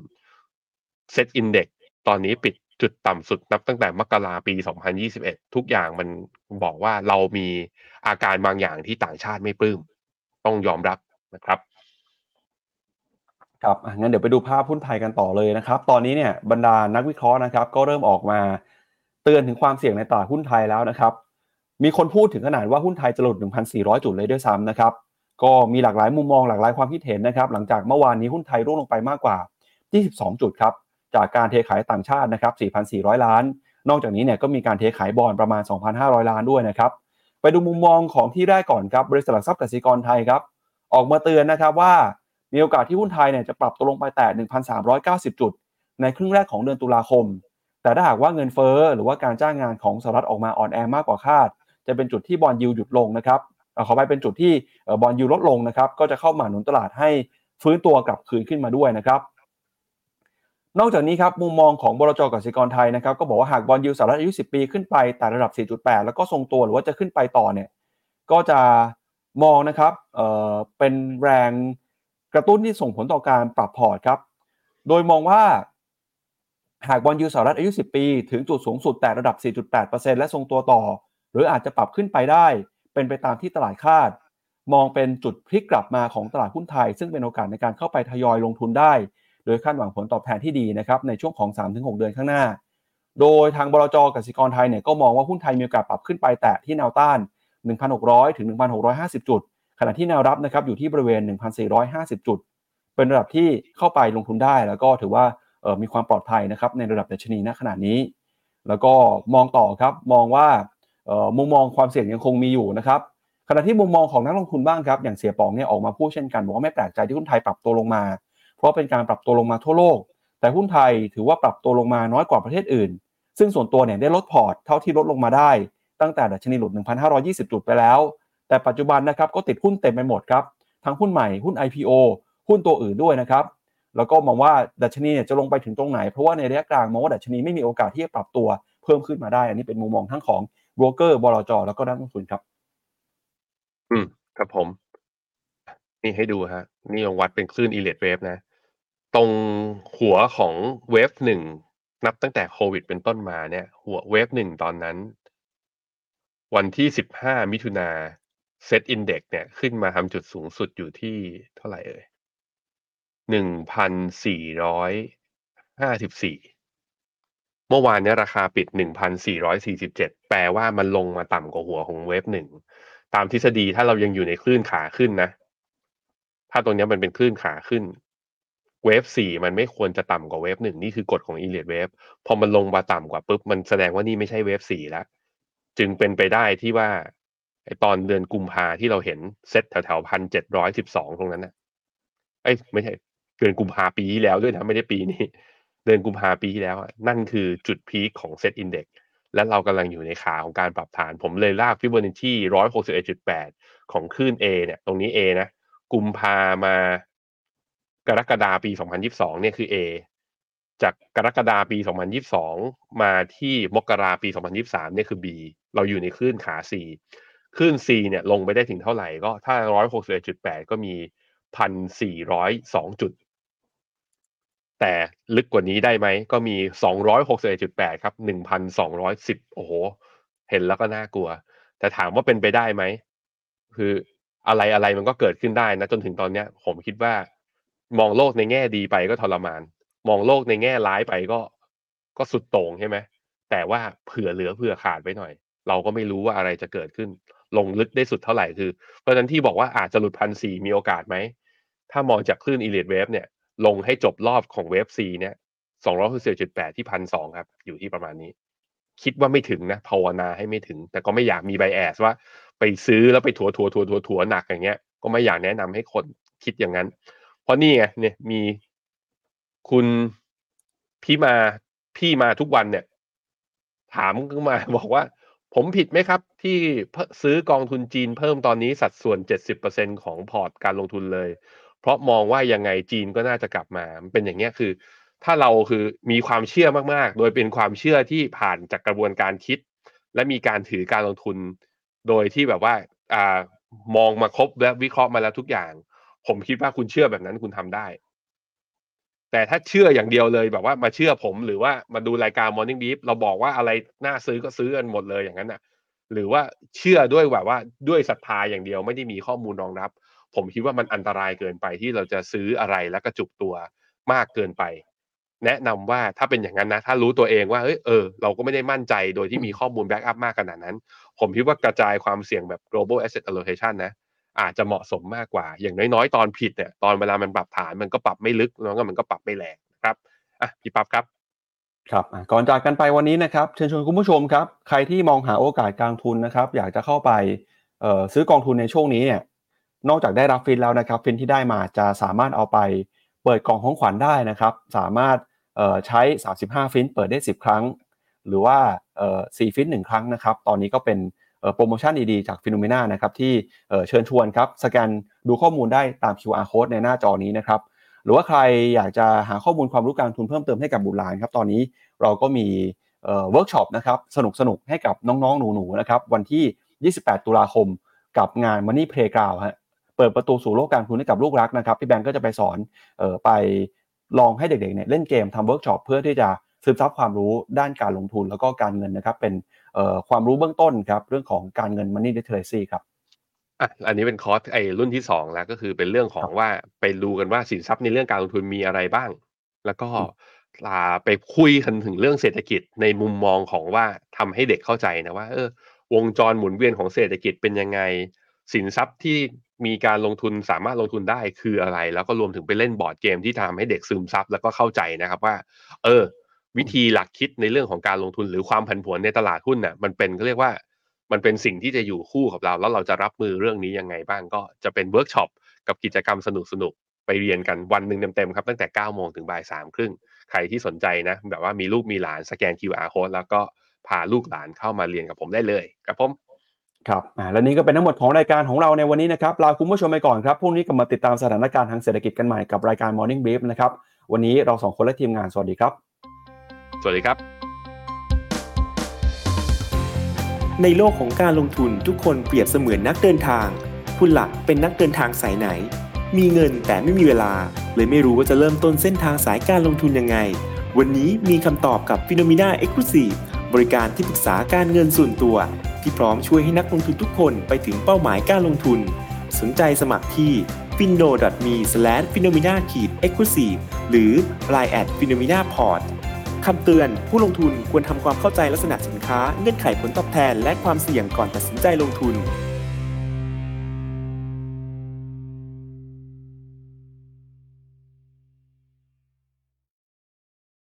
เซ็ตอินเด็กตอนนี้ปิดจุดต่ำสุดนับตั้งแต่มกราปี 2021 ทุกอย่างมันบอกว่าเรามีอาการบางอย่างที่ต่างชาติไม่ปลื้มต้องยอมรับนะครับ ครับอะงั้นเดี๋ยวไปดูภาพหุ้นไทยกันต่อเลยนะครับ ตอนนี้เนี่ยบรรดานักวิเคราะห์นะครับ ก็เริ่มออกมา เตือนถึงความเสี่ยงในตลาดหุ้นไทยแล้วนะครับมีคนพูดถึงขนาดว่าหุ้นไทยจะหลุด 1,400 จุดเลยด้วยซ้ำนะครับก็มีหลากหลายมุมมองหลากหลายความคิดเห็นนะครับหลังจากเมื่อวานนี้หุ้นไทยร่วงลงไปมากกว่า 22 จุดครับจากการเทขายต่างชาตินะครับ 4,400 ล้าน นอกจากนี้เนี่ยก็มีการเทขายบอลประมาณ 2,500 ล้านด้วยนะครับไปดูมุมมองของที่แรกก่อนครับบริษัทหลักทรัพย์กสิกรไทยครับออกมาเตือนนะครับว่ามีโอกาสที่หุ้นไทยเนี่ยจะปรับตัวลงไปแตะ1,390 จุด ในครึ่งแรกของเดือนตุลาคม แต่ถ้าหากว่าเงินเฟ้อหรือว่าการจ้างงานของสหรัฐออกมาอ่อนแอมากกว่าคาด จะเป็นจุดที่บอลยูหยุดลงนะครับเอ่อขอไปเป็นจุดที่บอลยูลดลงนะครับ ก็จะเข้ามาหนุนตลาดให้ฟื้นตัวกลับคืนขึ้นมาด้วยนะครับ นอกจากนี้ครับมุมมองของบลจกสิกรไทยนะครับก็บอกว่าหากบอลยูสหรัฐอายุ 10 ปีขึ้นไปแต่ระดับ 4.8 แล้วก็ทรงตัวหรือว่าจะขึ้นไปต่อเนี่ยก็จะมองนะครับเอ่อเป็นแรงกระตุ้นที่ส่งผลต่อการปรับพอร์ตครับ โดยมองว่า หากบอนด์ยีลด์สหรัฐอายุ 10 ปี ถึงจุดสูงสุดแตะระดับ 4.8%และทรงตัวต่อ หรืออาจจะปรับขึ้นไปได้ เป็นไปตามที่ตลาดคาด มองเป็นจุดพลิกกลับมาของตลาดหุ้นไทย ซึ่งเป็นโอกาสในการเข้าไปทยอยลงทุนได้ โดยคาดหวังผลตอบแทนที่ดีนะครับในช่วงของ 3-6 เดือนข้างหน้า โดยทางบลจ.กสิกรไทยเนี่ยก็มองว่าหุ้นไทยมีโอกาสปรับขึ้นไปแตะที่แนวต้าน 1,600 ถึง 1,650 จุด ขณะที่แนวรับนะครับอยู่ที่บริเวณ 1,450 จุด เป็นระดับที่เข้าไปลงทุนได้แล้วก็ถือว่า มีความปลอดภัยนะครับในระดับดัชนีณขณะนี้ แล้วก็มองต่อครับมองว่ามุมมองความเสี่ยงยังคงมีอยู่นะครับขณะที่มุมมองของนักลงทุนบ้างครับอย่างเสียปองเนี่ยออกมาพูดเช่นกันบอกว่าไม่แปลกใจที่หุ้นไทยปรับตัวลงมา เพราะเป็นการปรับตัวลงมาทั่วโลก แต่หุ้นไทยถือว่าปรับตัวลงมาน้อยกว่าประเทศอื่น ซึ่งส่วนตัวเนี่ยได้ลดพอร์ตเท่าที่ลดลงมาได้ ตั้งแต่ดัชนีหลุด 1,520 จุดไปแล้ว แต่ปัจจุบันนะครับก็ติดหุ้นเต็มไปหมดครับทั้งหุ้นใหม่หุ้น IPO หุ้นตัวอื่นด้วยนะครับ แล้วก็มองว่าดัชนีเนี่ยจะลงไปถึงตรงไหน เพราะว่าในระยะกลางมองว่าดัชนีไม่มีโอกาสที่จะปรับตัวเพิ่มขึ้นมาได้ อันนี้เป็นมุมมองทั้งของโบรกเกอร์บลจ.แล้วก็นักลงทุนครับ อืมครับผม นี่ให้ดูฮะ นี่ลองวัดเป็นคลื่น e l i t wave นะ ตรงหัวของเวฟหนึ่งนับตั้งแต่โควิดเป็นต้นมาเนี่ย หัวเวฟหนึ่งตอนนั้น วันที่สิบห้ามิถุนาเซตอินเด็กเนี่ย ขึ้นมาทำจุดสูงสุดอยู่ที่เท่าไหร่เอ่ย หนึ่งพันสี่ร้อยห้าสิบสี่เมื่อวานเนี้ราคาปิดหนึ่งพันสี่ร้อยสี่สิบเจ็ดแปลว่ามันลงมาต่ำกว่าหัวของเวฟหนึ่งตามทฤษฎีถ้าเรายังอยู่ในคลื่นขาขึ้นนะ ถ้าตรงเนี้ยมันเป็นคลื่นขาขึ้น wave สี่มันไม่ควรจะต่ำกว่า wave หนึ่งนี่คือกฎของ Elliott Wave พอมันลงมาต่ำกว่าปุ๊บมันแสดงว่านี่ไม่ใช่ wave สี่แล้ว จึงเป็นไปได้ที่ว่าไอ้ตอนเดือนกุมภาที่เราเห็นเซ็ตแถวๆพันเจ็ดร้อยสิบสองตรงนั้นนะเอ้ยไม่ใช่ เดือนกุมภาปีที่แล้วด้วยนะไม่ได้ปีนี้ เดือนกุมภาปีที่แล้วอะนั่นคือจุด peak ของ SET Index และเรากำลังอยู่ในขาของการปรับฐาน ผมเลยลากฟิโบนัชชีร้อยหกสิบเอ็ดจุดแปดของคลื่น A เนี่ย ตรงนี้ A นะ กุมภามากรกฎาปี2022เนี่ยคือ A จากกรกฎาปี 2022 มาที่มกราปี 2023 เนี่ยคือ B เราอยู่ในคลื่นขา C คลื่น C เนี่ยลงไปได้ถึงเท่าไหร่ก็ถ้า 161.8 ก็มี 1,402 จุด แต่ลึกกว่านี้ได้ไหมก็มี 261.8 ครับ 1,210 โอ้โห เห็นแล้วก็น่ากลัว แต่ถามว่าเป็นไปได้ไหม คืออะไรอะไรมันก็เกิดขึ้นได้นะ จนถึงตอนเนี้ย ผมคิดว่า มองโลกในแง่ดีไปก็ทรมาน มองโลกในแง่ร้ายไปก็ก็สุดโต่งใช่ไหมแต่ว่าเผื่อเหลือเผื่อขาดไว้หน่อย เราก็ไม่รู้ว่าอะไรจะเกิดขึ้น ลงลึกได้สุดเท่าไหร่คือ เพราะฉะนั้นที่บอกว่าอาจจะหลุดพันสี่มีโอกาสไหมถ้ามองจากคลื่น Elliott Wave เนี่ย ลงให้จบรอบของ wave C เนี่ยสองร้อยจุดแปดที่พันสองครับ อยู่ที่ประมาณนี้ คิดว่าไม่ถึงนะภาวนาให้ไม่ถึง แต่ก็ไม่อยากมีไบแอสว่า ไปซื้อแล้วไปถัวถัวถัวถัวถัวหนักอย่างเงี้ย ก็ไม่อยากแนะนำให้คนคิดอย่างนั้น เพราะนี่ไงเนี่ยมีคุณพี่มาพี่มาทุกวันเนี่ย ถามขึ้นมาบอกว่า ผมผิดไหมครับ ที่ซื้อกองทุนจีนเพิ่มตอนนี้สัดส่วน 70%ของพอร์ตการลงทุนเลย เพราะมองว่ายังไงจีนก็น่าจะกลับมามันเป็นอย่างเงี้ยคือ ถ้าเราคือมีความเชื่อมากๆ โดยเป็นความเชื่อที่ผ่านจากกระบวนการคิด และมีการถือการลงทุน โดยที่แบบว่าอ่ามองมาครบและวิเคราะห์มาแล้วทุกอย่าง ผมคิดว่าคุณเชื่อแบบนั้นคุณทำได้ แต่ถ้าเชื่ออย่างเดียวเลยแบบว่ามาเชื่อผมหรือว่ามาดูรายการ Morning Beef เราบอกว่าอะไรน่าซื้อก็ซื้อกันหมดเลยอย่างนั้นน่ะ หรือว่าเชื่อด้วยแบบว่าด้วยศรัทธาอย่างเดียวไม่ได้มีข้อมูลรองรับ ผมคิดว่ามันอันตรายเกินไปที่เราจะซื้ออะไรแล้วก็จุกตัวมากเกินไป แนะนำว่าถ้าเป็นอย่างนั้นนะ ถ้ารู้ตัวเองว่าเอ้ยเออเราก็ไม่ได้มั่นใจโดยที่มีข้อมูล back up มากขนาดนั้น ผมคิดว่ากระจายความเสี่ยงแบบ global asset allocation นะอาจจะเหมาะสมมากกว่า อย่างน้อยๆ ตอนผิดเนี่ยตอนเวลามันปรับฐานมันก็ปรับไม่ลึกแล้วก็มันก็ปรับไม่แรงนะครับอะพี่ปั๊บครับครับก่อนจากกันไปวันนี้นะครับเชิญชวนคุณผู้ชมครับ ใครที่มองหาโอกาสการลงทุนนะครับ อยากจะเข้าไปซื้อกองทุนในช่วงนี้เนี่ย นอกจากได้รับฟินแล้วนะครับฟินที่ได้มาจะสามารถเอาไปเปิดกล่องของขวัญได้นะครับ สามารถใช้ 35 ฟินเปิดได้ 10 ครั้ง หรือว่า4ฟิน1 ครั้งนะครับ ตอนนี้ก็เป็นโปรโมชั่นดีๆจากฟินโนมีนานะครับที่เชิญชวนครับสแกนดูข้อมูลได้ตาม QR code ในหน้าจอนี้นะครับหรือว่าใครอยากจะหาข้อมูลความรู้การลงทุนเพิ่มเติมให้กับบุตรหลานครับตอนนี้เราก็มีเเวิร์กช็อปนะครับสนุกสนุกให้กับน้องๆ หนูๆนะครับวันที่ 28 ตุลาคมกับงาน Money Playground ฮะ เปิดประตูสู่โลกการลงทุนให้กับลูกรักนะครับพี่แบงก์ก็จะไปสอนออไปลองให้เด็กๆเนี่ยเล่นเกมทำเวิร์กช็อปเพื่อที่จะซึมซับความรู้ด้านการลงทุนแล้วก็การเงินนะครับ เป็นความรู้เบื้องต้นครับเรื่องของการเงิน Money Literacy ครับอะอันนี้เป็นคอร์สไอ้รุ่นที่สองแล้วก็คือเป็นเรื่องของว่าไปดูกันว่าสินทรัพย์ในเรื่องการลงทุนมีอะไรบ้าง แล้วก็ไปคุยกันถึงเรื่องเศรษฐกิจในมุมมองของว่าทำให้เด็กเข้าใจนะว่าเออวงจรหมุนเวียนของเศรษฐกิจเป็นยังไง สินทรัพย์ที่ มีการลงทุนสามารถลงทุนได้คืออะไร แล้วก็รวมถึงไปเล่นบอร์ดเกมที่ทำให้เด็กซึมซับแล้วก็เข้าใจนะครับว่า เออ วิธีหลักคิดในเรื่องของการลงทุนหรือความผันผวนในตลาดหุ้นน่ะ มันเป็นเขาเรียกว่ามันเป็นสิ่งที่จะอยู่คู่กับเรา แล้วเราจะรับมือเรื่องนี้ยังไงบ้างก็จะเป็นเวิร์กช็อปกับกิจกรรมสนุกสนุกไปเรียนกันวันหนึ่งเต็มๆครับ ตั้งแต่9โมงถึงบ่ายสามครึ่งใครที่สนใจนะ แบบว่ามีลูกมีหลานสแกน QR code แล้วก็พาลูกหลานเข้ามาเรียนกับผมได้เลยครับผม ครับอ่าและนี้ก็เป็นทั้งหมดของรายการของเราในวันนี้นะครับลาคุณผู้ชมไปก่อนครับพรุ่งนี้กลับมาติดตามสถานการณ์ทางเศรษฐกิจกันใหม่กับรายการ Morning Brief นะครับวันนี้เราสองคนและทีมงานสวัสดีครับ สวัสดีครับ ในโลกของการลงทุนทุกคนเปรียบเสมือนนักเดินทาง คุณหลักเป็นนักเดินทางสายไหน มีเงินแต่ไม่มีเวลา เลยไม่รู้ว่าจะเริ่มต้นเส้นทางสายการลงทุนยังไง วันนี้มีคำตอบกับ p h e n o m e n a Exclusive บริการที่ปรึกษาการเงินส่วนตัว ที่พร้อมช่วยให้นักลงทุนทุกคนไปถึงเป้าหมายการลงทุน สนใจสมัครที่ f i n o m e p h e n o m e n a e x c l u s i v e หรือ line at p h e n o m e n a p o r t คำเตือนผู้ลงทุนควรทำความเข้าใจลักษณะสินค้าเงื่อนไขผลตอบแทน และความเสี่ยงก่อนตัดสินใจลงทุน